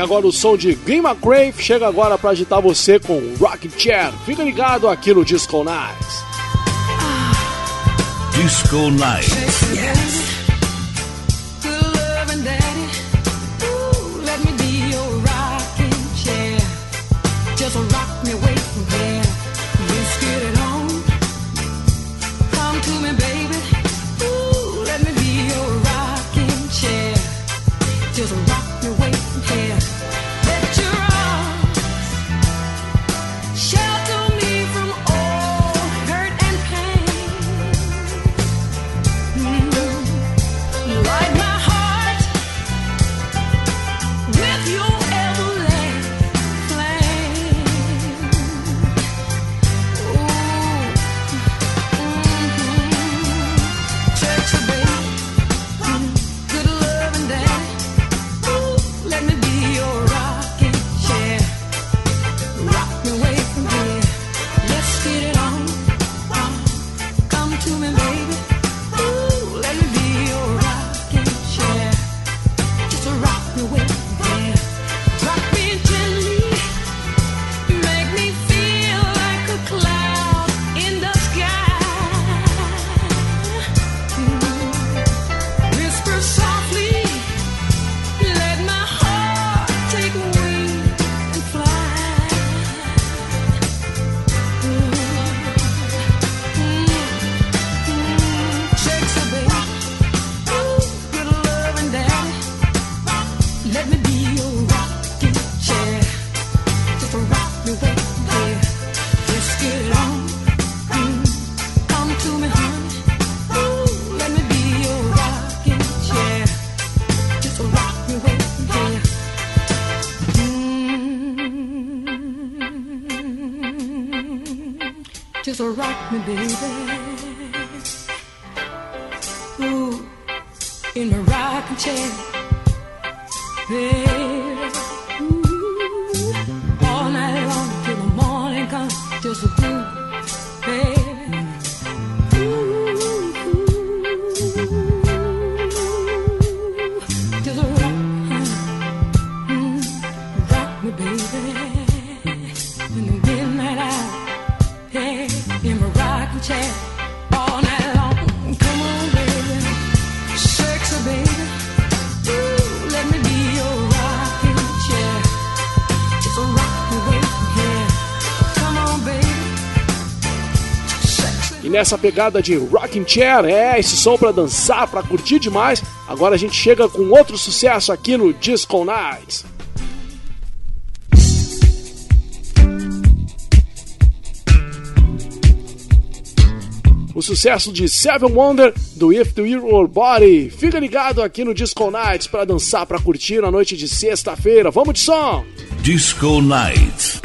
agora o som de Green McRae chega agora para agitar você com Rock Chair. Fica ligado aqui no Disco Nights. Disco Nights. Yeah. rock me, baby. Essa pegada de rocking chair, é esse som para dançar, para curtir demais. Agora a gente chega com outro sucesso aqui no Disco Nights. o sucesso de Seven Wonder do If the Your Body. Fica ligado aqui no Disco Nights para dançar, para curtir na noite de sexta-feira. Vamos de som! Disco Nights.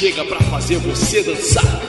chega para fazer você dançar.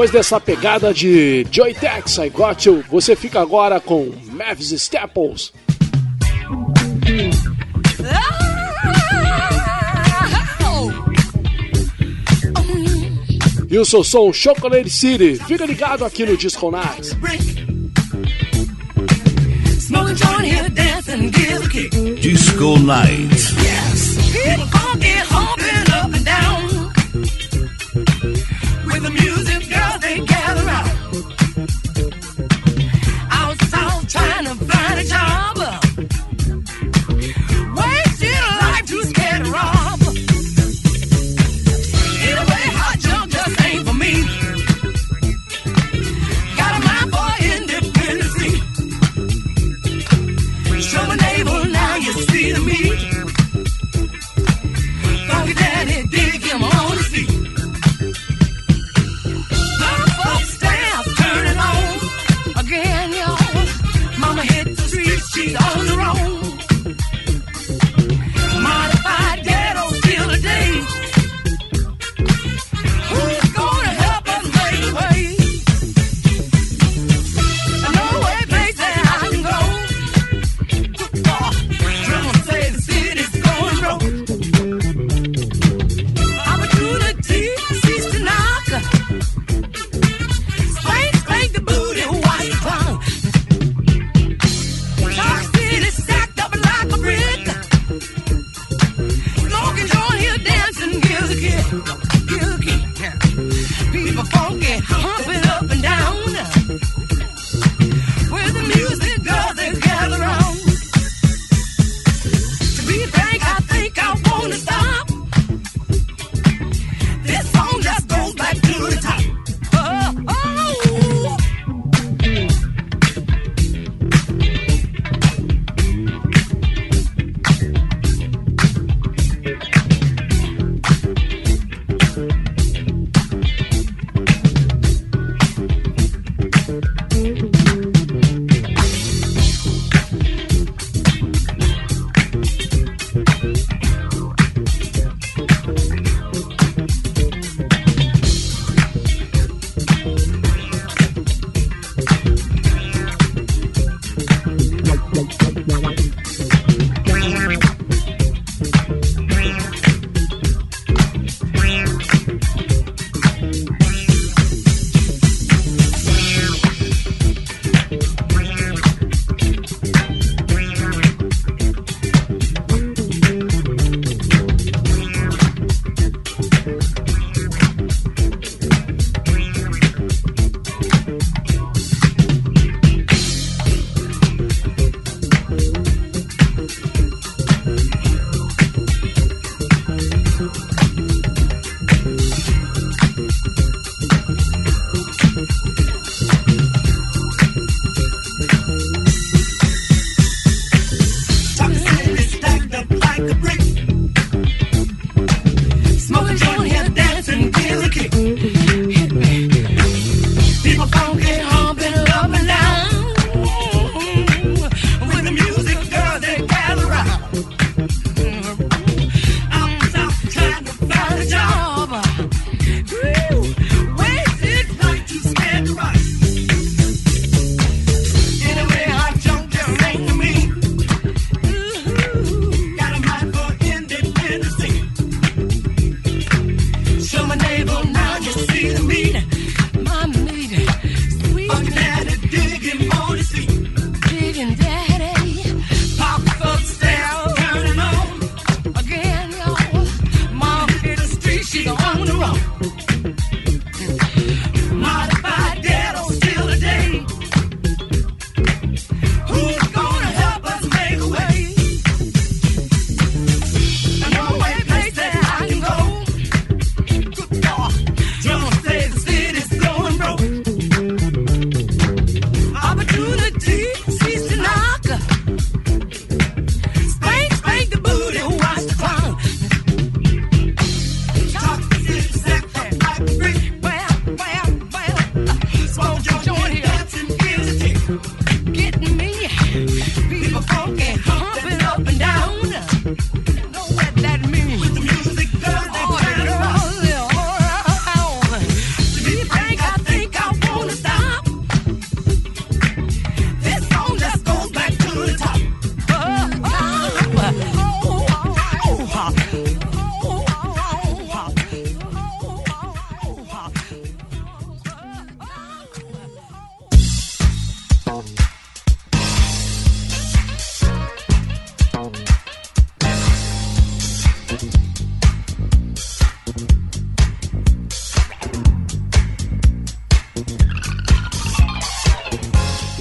Depois dessa pegada de Joy Tex, I Got You, você fica agora com Mavis Staples. E o seu som Chocolate City. Fica ligado aqui no Disco Nights. Disco Nights. Yes.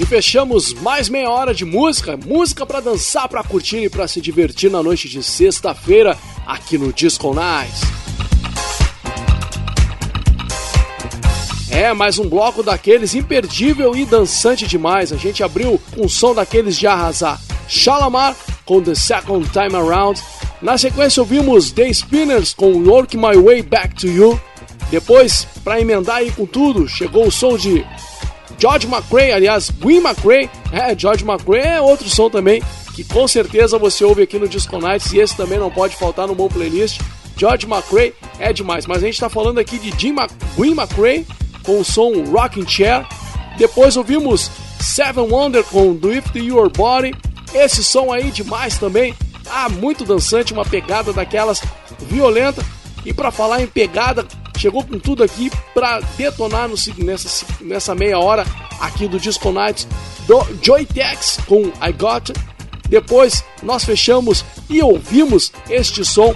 Fechamos mais meia hora de música, música pra dançar, pra curtir e pra se divertir na noite de sexta-feira aqui no Disco Nights. É, mais um bloco daqueles imperdível e dançante demais. A gente abriu com um som daqueles de arrasar. Shalamar com The Second Time Around. Na sequência ouvimos The Spinners com Work My Way Back to You. Depois, para emendar aí com tudo, chegou o som de George McRae, aliás, Gwyn McRae. É, George McRae é outro som também que com certeza você ouve aqui no Disco Nights e esse também não pode faltar no meu playlist. George McRae é demais, mas a gente está falando aqui de Jim Mc... Gwyn McRae com o som Rocking Chair. Depois ouvimos Seven Wonder com Do If Your Body. Esse som aí demais também. Ah, muito dançante, uma pegada daquelas violenta. E para falar em pegada, chegou com tudo aqui para detonar no, nessa, nessa meia hora aqui do Disco Nights do Joy Tex com I Got. Depois nós fechamos e ouvimos este som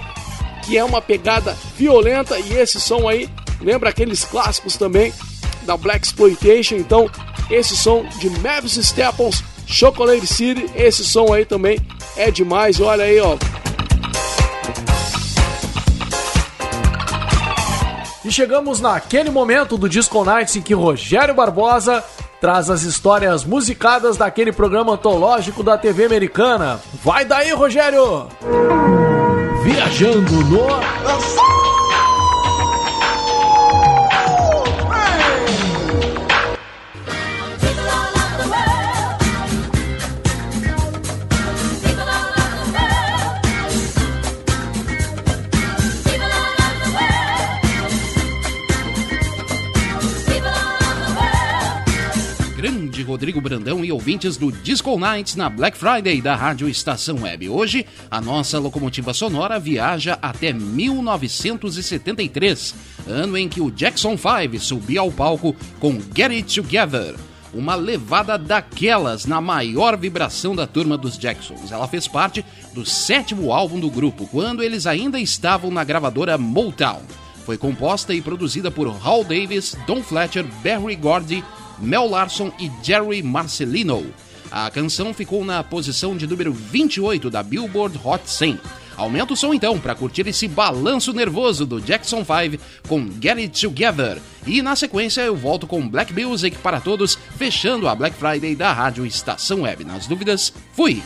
que é uma pegada violenta e esse som aí lembra aqueles clássicos também da Black Exploitation. Então, esse som de Mavis Staples, Chocolate City, esse som aí também é demais. Olha aí, ó. E chegamos naquele momento do Disco Nights em que Rogério Barbosa traz as histórias musicadas daquele programa antológico da TV americana. Vai daí, Rogério! Viajando no. Rodrigo Brandão e ouvintes do Disco Nights na Black Friday da Rádio Estação Web. Hoje, a nossa locomotiva sonora viaja até 1973, ano em que o Jackson 5 subiu ao palco com Get It Together. Uma levada daquelas na maior vibração da turma dos Jacksons. Ela fez parte do sétimo álbum do grupo, quando eles ainda estavam na gravadora Motown. Foi composta e produzida por Hal Davis, Don Fletcher, Barry Gordy, Mel Larson e Jerry Marcelino. A canção ficou na posição de número 28 da Billboard Hot 100. Aumenta o som então para curtir esse balanço nervoso do Jackson 5 com Get It Together. E na sequência eu volto com Black Music para todos, fechando a Black Friday da Rádio Estação Web. Nas dúvidas, fui!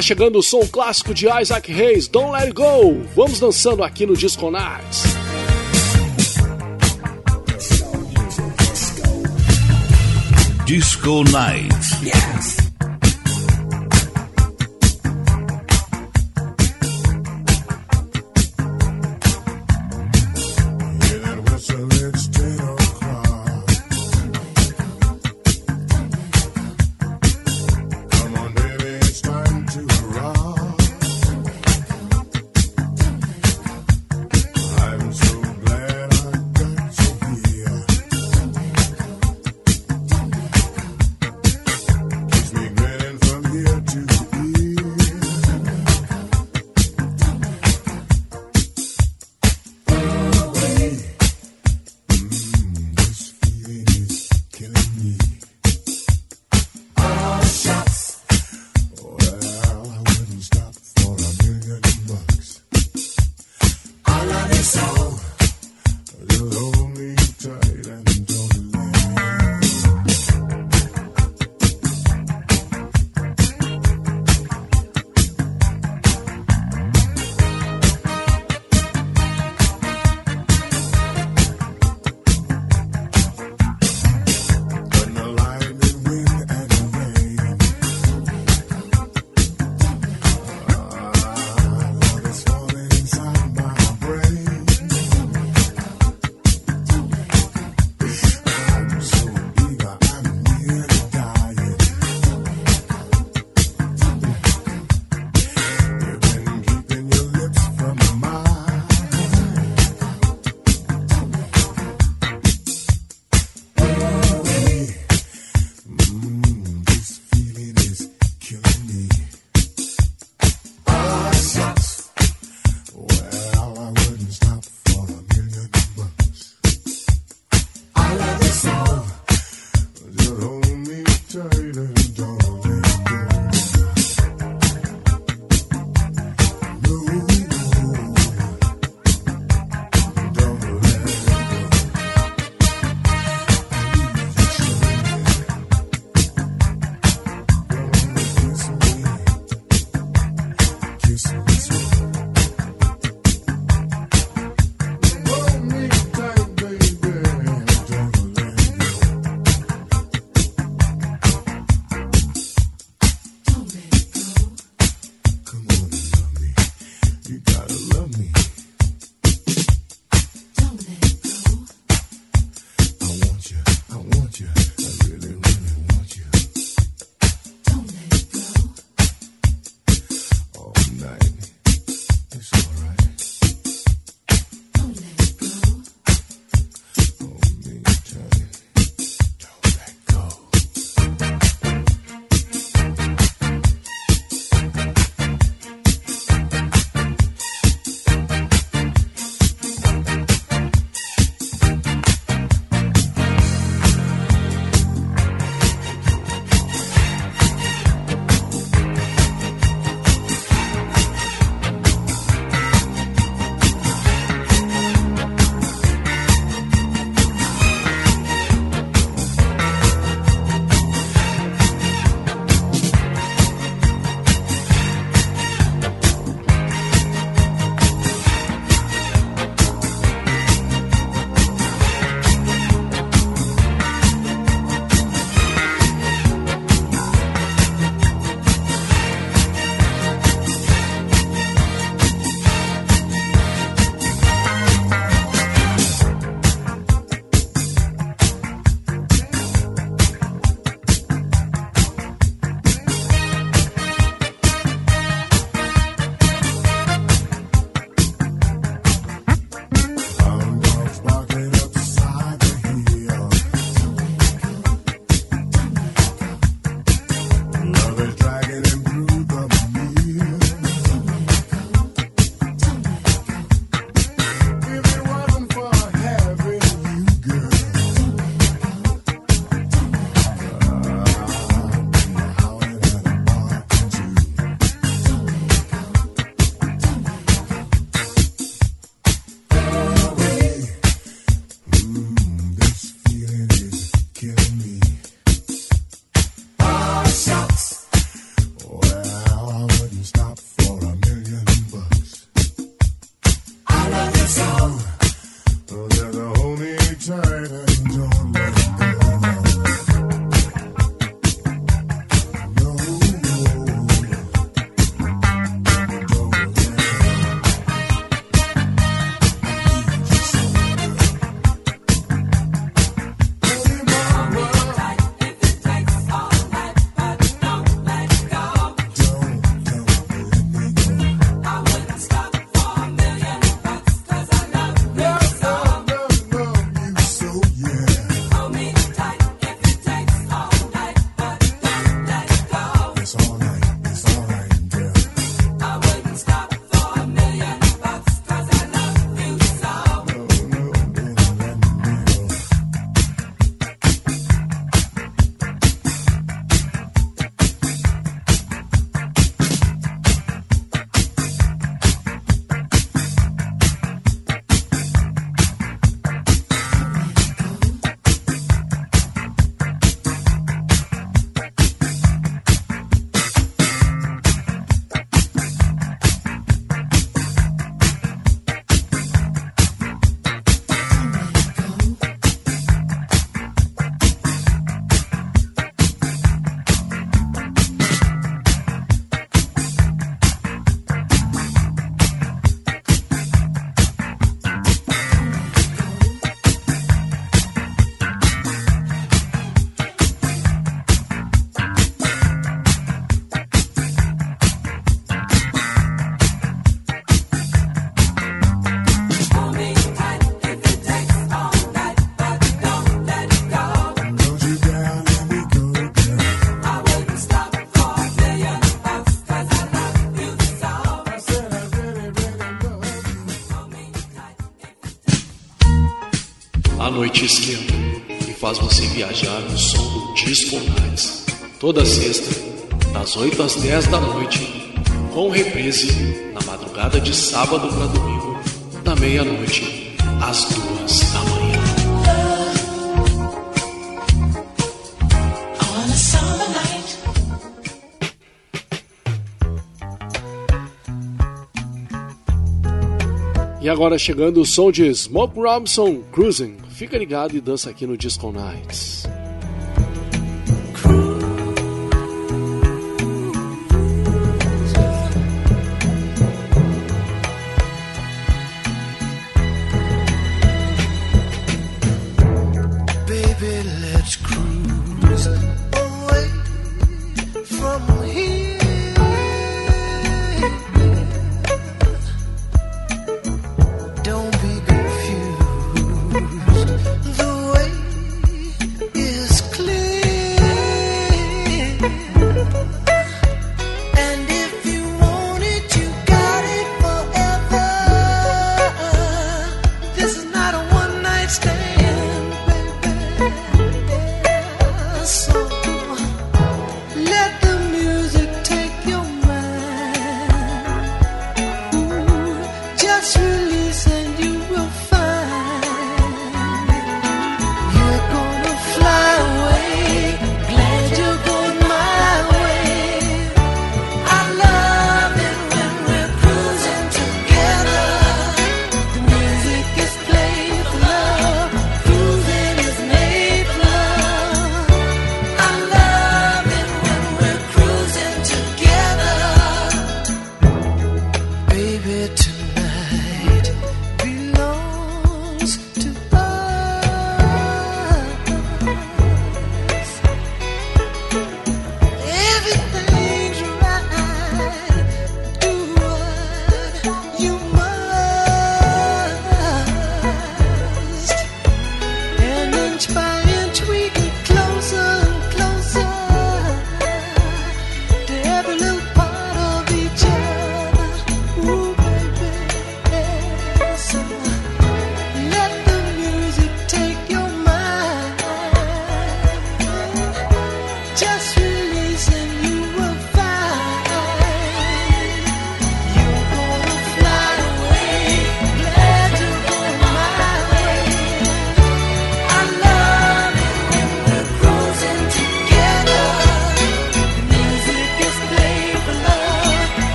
Agora chegando o som clássico de Isaac Hayes, Don't Let It Go. Vamos dançando aqui no Disco Nights. Disco Night. A noite esquenta e faz você viajar no som do Disco Nights. Toda sexta, das 8 às 10 da noite, com reprise na madrugada de sábado para domingo, da meia-noite às duas da manhã. E agora chegando o som de Smoke Robinson Cruising. Fica ligado e dança aqui no Disco Nights.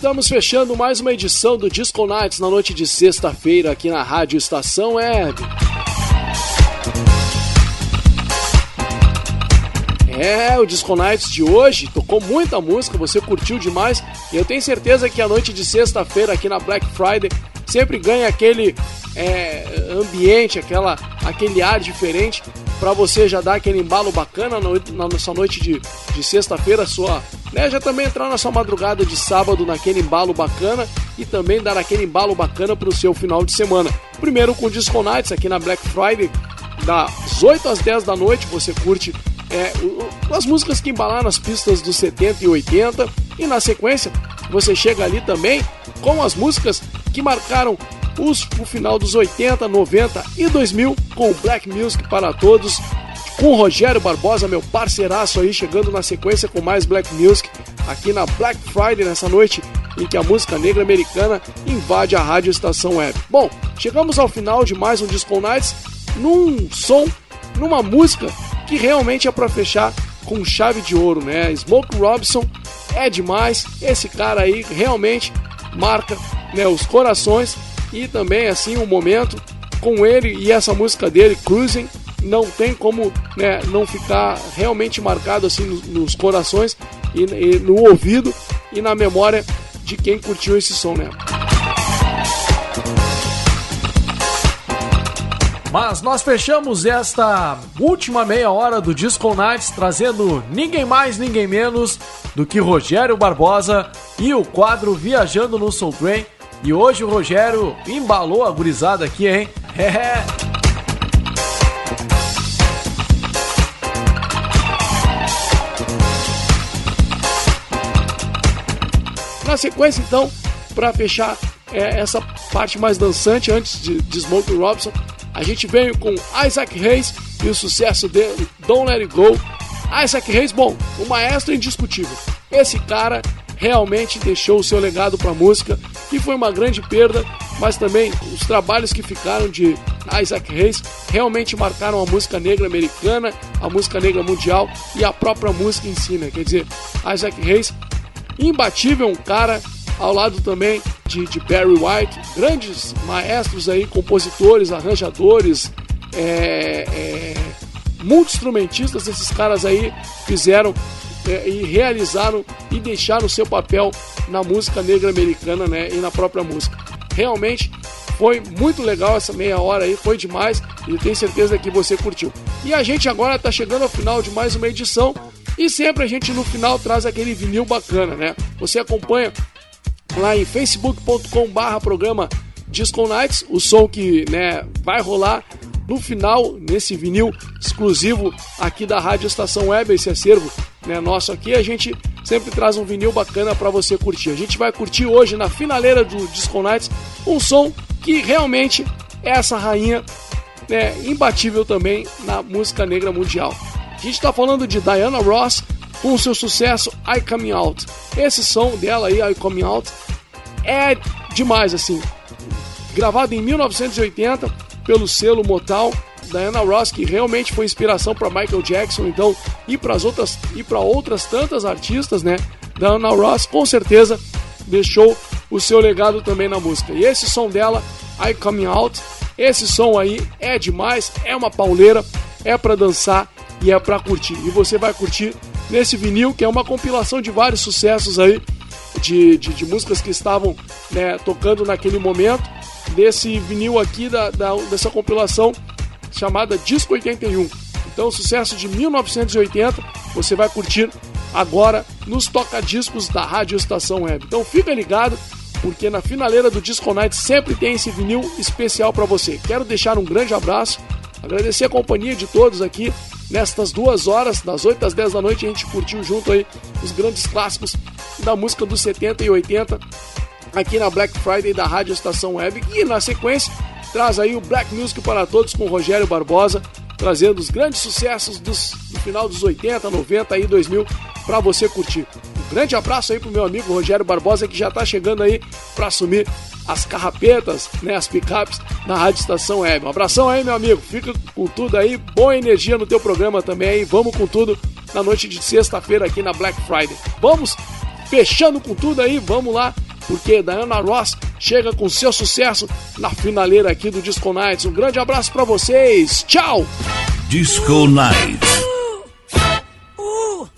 Estamos fechando mais uma edição do Disco Nights na noite de sexta-feira aqui na Rádio Estação Web. É, o Disco Nights de hoje tocou muita música, você curtiu demais e eu tenho certeza que a noite de sexta-feira aqui na Black Friday sempre ganha aquele é, ambiente, aquela, aquele ar diferente para você já dar aquele embalo bacana na, na sua noite de, de sexta-feira, sua né, já também entrar na sua madrugada de sábado naquele embalo bacana e também dar aquele embalo bacana para o seu final de semana. Primeiro com o Disco Nights aqui na Black Friday, das 8 às 10 da noite, você curte é, as músicas que embalaram as pistas dos 70 e 80 e na sequência você chega ali também com as músicas que marcaram os, o final dos 80, 90 e 2000 com Black Music para todos com Rogério Barbosa, meu parceiraço aí, chegando na sequência com mais Black Music aqui na Black Friday, nessa noite em que a música negra americana invade a rádio estação web. Bom, chegamos ao final de mais um Disco Nights num som, numa música que realmente é para fechar com chave de ouro, né? Smoke Robinson é demais, esse cara aí realmente marca né, os corações e também assim um momento com ele e essa música dele, Cruising, não tem como né, não ficar realmente marcado assim nos, nos corações e, e no ouvido e na memória de quem curtiu esse som, né? Mas nós fechamos esta última meia hora do Disco Nights trazendo ninguém mais, ninguém menos do que Rogério Barbosa e o quadro Viajando no Soul Train. E hoje o Rogério embalou a gurizada aqui, hein? <laughs> É. Na sequência, então, para fechar é, essa parte mais dançante antes de, de Smokey Robinson, a gente veio com Isaac Hayes e o sucesso dele, Don't Let It Go. Isaac Hayes, bom, o maestro indiscutível. Esse cara realmente deixou o seu legado para a música e foi uma grande perda, mas também os trabalhos que ficaram de Isaac Hayes realmente marcaram a música negra americana, a música negra mundial e a própria música em si, né? Quer dizer, Isaac Hayes imbatível, um cara ao lado também de, de Barry White, grandes maestros aí, compositores, arranjadores, é, é, multi-instrumentistas, esses caras aí fizeram é, e realizaram e deixaram seu papel na música negra americana né, e na própria música. Realmente foi muito legal essa meia hora aí, foi demais e tenho certeza que você curtiu. E a gente agora está chegando ao final de mais uma edição e sempre a gente no final traz aquele vinil bacana, né? Você acompanha lá em facebook.com barra programa Disco Nights, o som que né, vai rolar no final, nesse vinil exclusivo aqui da Rádio Estação Web, esse acervo né, nosso aqui, a gente sempre traz um vinil bacana para você curtir. A gente vai curtir hoje na finaleira do Disco Nights um som que realmente é essa rainha né, imbatível também na música negra mundial. A gente está falando de Diana Ross com seu sucesso I Coming Out. Esse som dela aí, I Coming Out, é demais assim. Gravado em 1980 pelo selo Motown, Diana Ross que realmente foi inspiração para Michael Jackson, então e para as outras e outras tantas artistas, né? Diana Ross com certeza deixou o seu legado também na música. E esse som dela, I Coming Out, esse som aí é demais, é uma pauleira, é para dançar e é para curtir. E você vai curtir nesse vinil que é uma compilação de vários sucessos aí de, de, de músicas que estavam né, tocando naquele momento. Desse vinil aqui da, da- dessa compilação chamada Disco 81. Então, sucesso de 1980, você vai curtir agora nos toca-discos da Rádio Estação Web. Então, fica ligado, porque na finaleira do Disco Night sempre tem esse vinil especial para você. Quero deixar um grande abraço, agradecer a companhia de todos aqui nestas duas horas, das 8 às 10 da noite, a gente curtiu junto aí os grandes clássicos da música dos 70 e 80 aqui na Black Friday da Rádio Estação Web. E na sequência traz aí o Black Music para todos com Rogério Barbosa, trazendo os grandes sucessos dos, do final dos 80, 90 e 2000 para você curtir. Um grande abraço aí pro meu amigo Rogério Barbosa que já está chegando aí para assumir as carrapetas, né, as picapes na Rádio Estação Web. Um abração aí, meu amigo. Fica com tudo aí. Boa energia no teu programa também aí. Vamos com tudo na noite de sexta-feira aqui na Black Friday. Vamos fechando com tudo aí. Vamos lá porque Diana Ross chega com seu sucesso na finaleira aqui do Disco Nights. Um grande abraço para vocês. Tchau. Disco Nights. Uh, uh. uh.